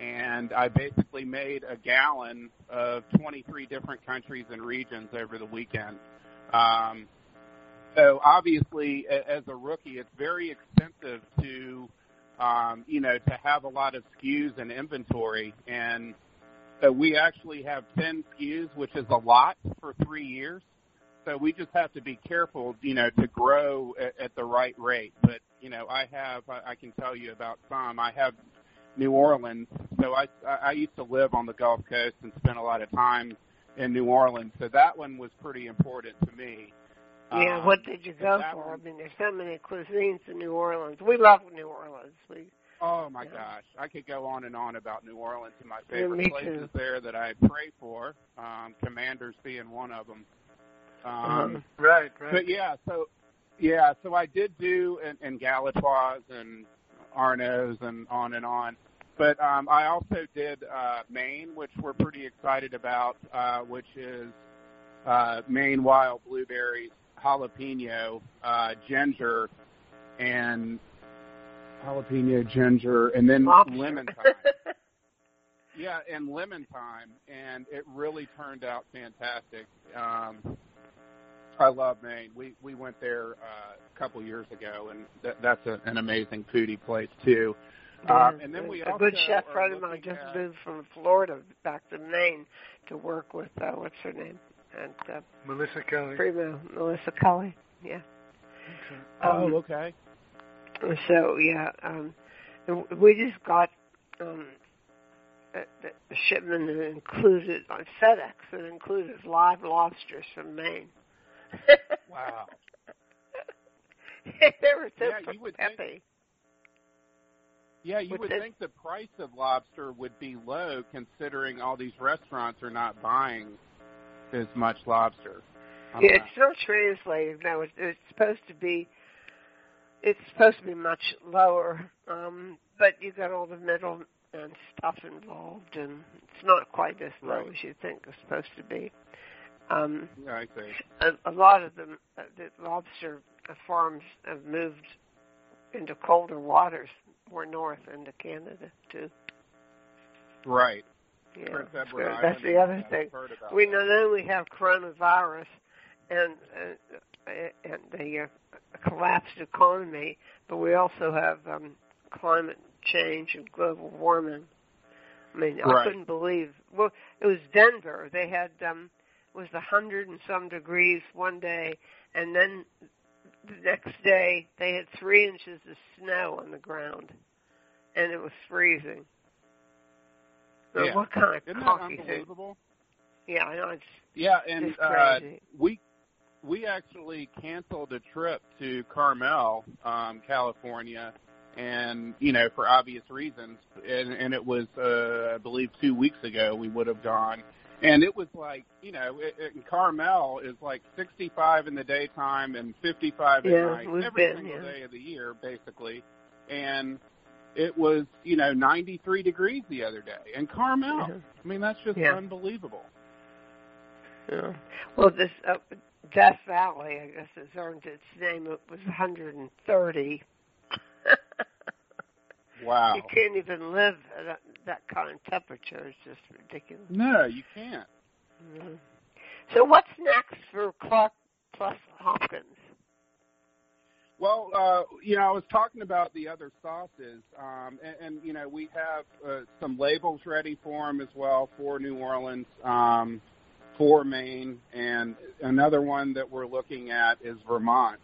and I basically made a gallon of 23 different countries and regions over the weekend. Um, so obviously, as a rookie, it's very expensive to um, you know, to have a lot of SKUs and inventory. And so we actually have 10 SKUs, which is a lot for three years. So we just have to be careful, you know, to grow at, at the right rate. But, you know, I have, I, I can tell you about some. I have New Orleans. So I, I used to live on the Gulf Coast and spent a lot of time in New Orleans. So that one was pretty important to me. Yeah, um, what did you go for? I mean, there's so many cuisines in New Orleans. We love New Orleans. We. Oh my yeah. gosh, I could go on and on about New Orleans and my favorite yeah, places too. there that I pray for. Um, Commander's being one of them. Um, uh-huh. Right, right. But yeah, so yeah, so I did do in, in Galatoire's and Arnaud's and on and on. But um, I also did uh, Maine, which we're pretty excited about, uh, which is uh, Maine wild blueberries jalapeno, uh, ginger, and jalapeno, ginger, and then Lobster. lemon thyme. yeah, and lemon thyme, and it really turned out fantastic. Um, I love Maine. We we went there uh, a couple years ago, and that, that's a, an amazing foodie place too. Yeah, um, and then we a good chef friend of mine just at- moved from Florida back to Maine to work with uh, what's her name and uh, Melissa Kelly. Primo Melissa Kelly. Yeah. Oh, Um, okay. So yeah, um, and we just got um, a, a shipment that included on FedEx that included live lobsters from Maine. Wow. they were so Yeah, you would think- Yeah, you With would this- think the price of lobster would be low considering all these restaurants are not buying as much lobster. Yeah, it's not translated. No, it's, it's supposed to be. It's supposed to be much lower, um, but you got all the middle and stuff involved, and it's not quite as low Right. as you think it's supposed to be. Um, Yeah, I see. a, a lot of them, uh, the lobster farms have moved into colder waters, more north into Canada too. Right. Yeah, that's Edward good. Island. That's the other thing. We that. not only have coronavirus and uh, and the uh, collapsed economy, but we also have um, climate change and global warming. I mean, I couldn't believe. Well, it was Denver. They had um, it was a hundred and some degrees one day, and then the next day they had three inches of snow on the ground, and it was freezing. So Yeah. what kind of Isn't that coffee unbelievable? Yeah, I know. It's Yeah, and It's uh, we we actually canceled a trip to Carmel, um, California, and you know for obvious reasons. And, and it was, uh, I believe, two weeks ago we would have gone, and it was like you know, it, it, Carmel is like 65 in the daytime and 55 at Yeah, night every been, single yeah. day of the year, basically, and. It was, you know, 93 degrees the other day in Carmel. Yeah. I mean, that's just Yeah. unbelievable. Yeah. Well, this uh, Death Valley, I guess, has earned its name. It was 130. Wow. You can't even live at that, that kind of temperature. It's just ridiculous. No, you can't. Mhm. So what's next for Clark plus Hopkins? Well, uh, you know, I was talking about the other sauces, um, and, and you know, we have uh, some labels ready for them as well for New Orleans, um, for Maine, and another one that we're looking at is Vermont,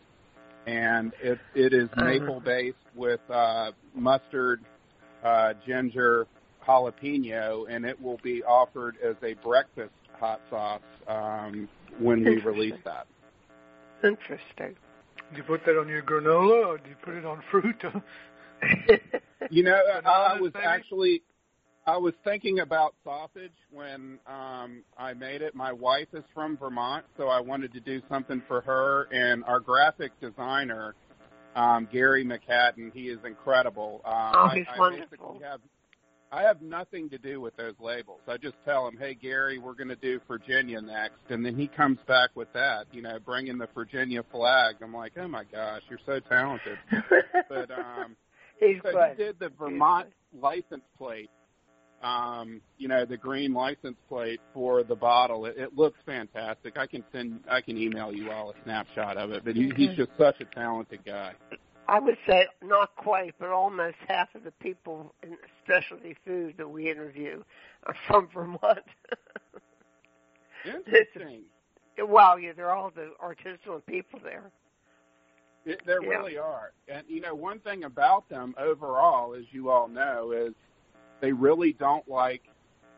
and it it is Uh-huh. maple based with uh, mustard, uh, ginger, jalapeno, and it will be offered as a breakfast hot sauce um, when we release that. Interesting. Do you put that on your granola, or do you put it on fruit? You know, I, I was actually I was thinking about sausage when um I made it. My wife is from Vermont, so I wanted to do something for her and our graphic designer um Gary McCadden, he is incredible. Um Oh, he's I wonderful. basically have I have nothing to do with those labels. I just tell him, "Hey Gary, we're going to do Virginia next." And then he comes back with that, you know, bringing the Virginia flag. I'm like, "Oh my gosh, you're so talented." But um He's so good. he did the Vermont license plate. Um, you know, the green license plate for the bottle. It, it looks fantastic. I can send, I can email you all a snapshot of it. But he, he's just such a talented guy. I would say not quite, but almost half of the people in specialty food that we interview are from Vermont. Interesting. well, yeah, they're all the artisanal people there. It, there Yeah. really are. And you know, one thing about them overall, as you all know, is they really don't like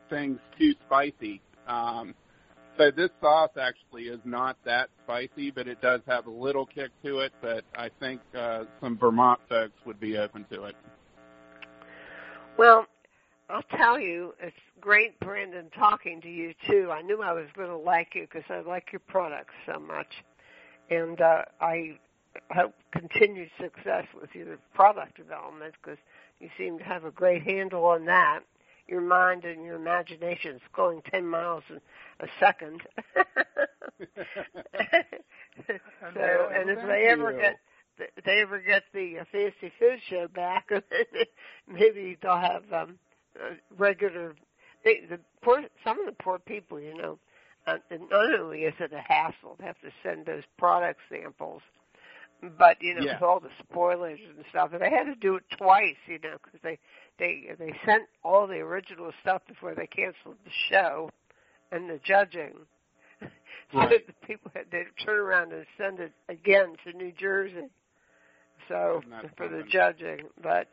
things too spicy. Um, so this sauce actually is not that spicy, but it does have a little kick to it. But I think uh, some Vermont folks would be open to it. Well, I'll tell you, it's great, Brandon, talking to you too. I knew I was going to like you because I like your products so much, and uh, I hope continued success with your product development because you seem to have a great handle on that. Your mind and your imagination is going ten miles a second. so, and if they ever you. get they ever get the uh, fancy food show back, maybe they'll have um, uh, regular. They, the poor, some of the poor people, you know, uh, not only is it a hassle to have to send those product samples, but you know, Yeah. with all the spoilers and stuff, and they had to do it twice, you know, because they they they sent all the original stuff before they canceled the show and the judging. so Right. the people had to turn around and send it again to New Jersey. So for the judging, but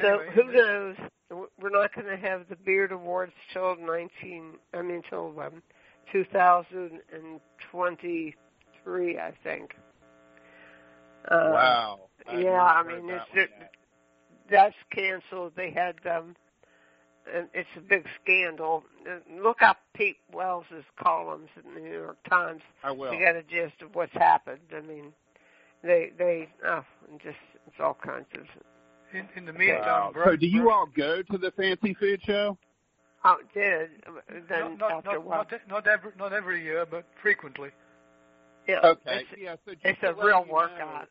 so Anyway, who knows? We're not going to have the Beard Awards till nineteen. I mean, till um, 2023, I think. Uh, wow. I yeah, I mean, it's- it- that's canceled. They had um, and it's a big scandal. Uh, Look up Pete Wells's columns in the New York Times I will. to get a gist of what's happened. I mean, they they oh, just it's all kinds of. In, in the Wow. meantime, So, do you all go to the fancy food show? Oh, it did then not, not, after a not, while? not, not every not every year, but frequently. Yeah, Okay. it's, yeah. So just it's a real you know, workout.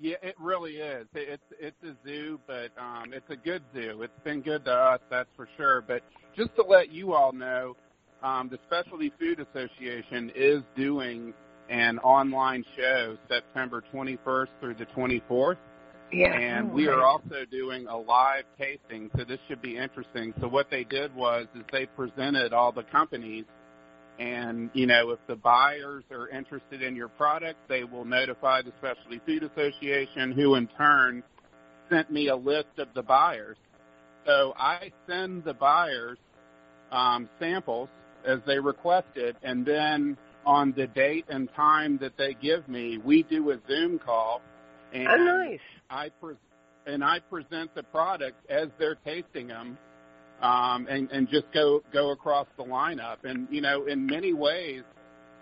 Yeah, it really is. It's it's a zoo, but um, it's a good zoo. It's been good to us, that's for sure. But just to let you all know, um, the Specialty Food Association is doing an online show September 21st through the 24th, Yeah, and we are also doing a live tasting. So this should be interesting. So what they did was is they presented all the companies and, you know, if the buyers are interested in your product, they will notify the Specialty Food Association, who in turn sent me a list of the buyers. So I send the buyers um, samples as they requested, and then on the date and time that they give me, we do a Zoom call. And Oh, nice. I pre- and I present the product as they're tasting them, um, and and just go go across the lineup. And you know, in many ways,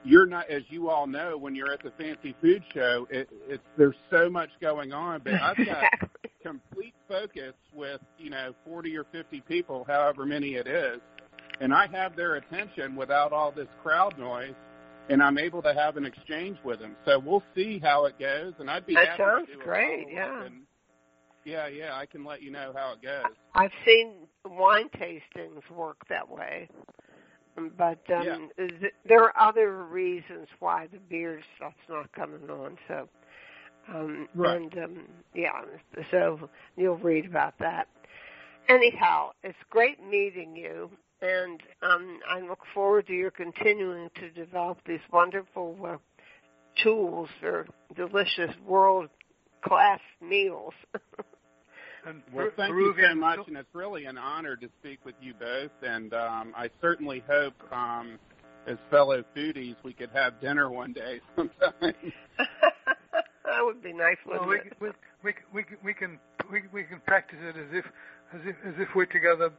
you're not, as you all know, when you're at the fancy food show, it, it's there's so much going on. But I've got complete focus with you know 40 or 50 people, however many it is, and I have their attention without all this crowd noise. And I'm able to have an exchange with them, so we'll see how it goes. And I'd be That happy sounds to do great, yeah. and- yeah, yeah, I can let you know how it goes. I've seen wine tastings work that way, but um, th- there are other reasons why the beer stuff's not coming on. So, um, Right. and um, yeah, so you'll read about that. Anyhow, it's great meeting you, and um, I look forward to your continuing to develop these wonderful uh, tools for delicious world class meals. and Well, thank Peruvian you so much, and it's really an honor to speak with you both. And um, I certainly hope, um, as fellow foodies, we could have dinner one day sometime. that would be nice, Well, we, we, we, we, we can we, we can practice it as if as if as if we're together.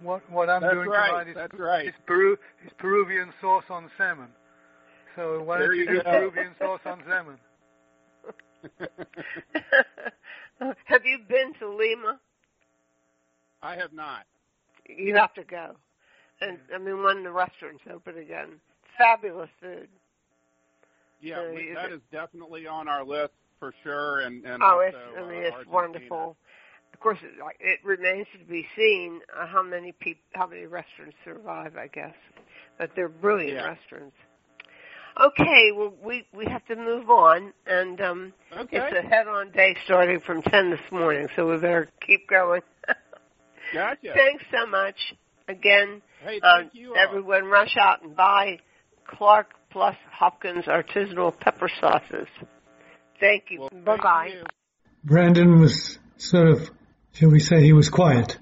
What what I'm That's doing right, tonight is, that's right. is Peru is Peruvian sauce on salmon. So why There don't you you do. Peruvian sauce on salmon? have you been to Lima? I have not. You have to go. And I mean, when the restaurants open again, fabulous food. Yeah, So we, that is definitely on our list for sure. And, and oh, also, it's I mean, uh, it's Argentina. wonderful. Of course, it, like, it remains to be seen uh, how many peop how many restaurants survive. I guess, but they're brilliant Yeah. restaurants. Okay, well, we we have to move on, and um, Okay. it's a head-on day starting from ten this morning, so we better keep going. Gotcha. Thanks so much again. Hey, Um, thank you all. everyone, rush out and buy Clark plus Hopkins artisanal pepper sauces. Thank you. Well, bye thank bye. you. Brandon was sort of, shall we say, he was quiet.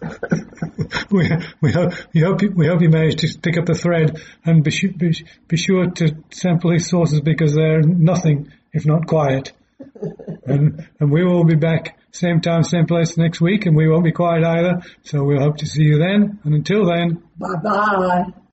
we we hope we hope you, we hope you managed to pick up the thread and be, be, be sure to sample his sources because they're nothing if not quiet. and and we will be back same time same place next week and we won't be quiet either. So we'll hope to see you then. And until then. Bye bye.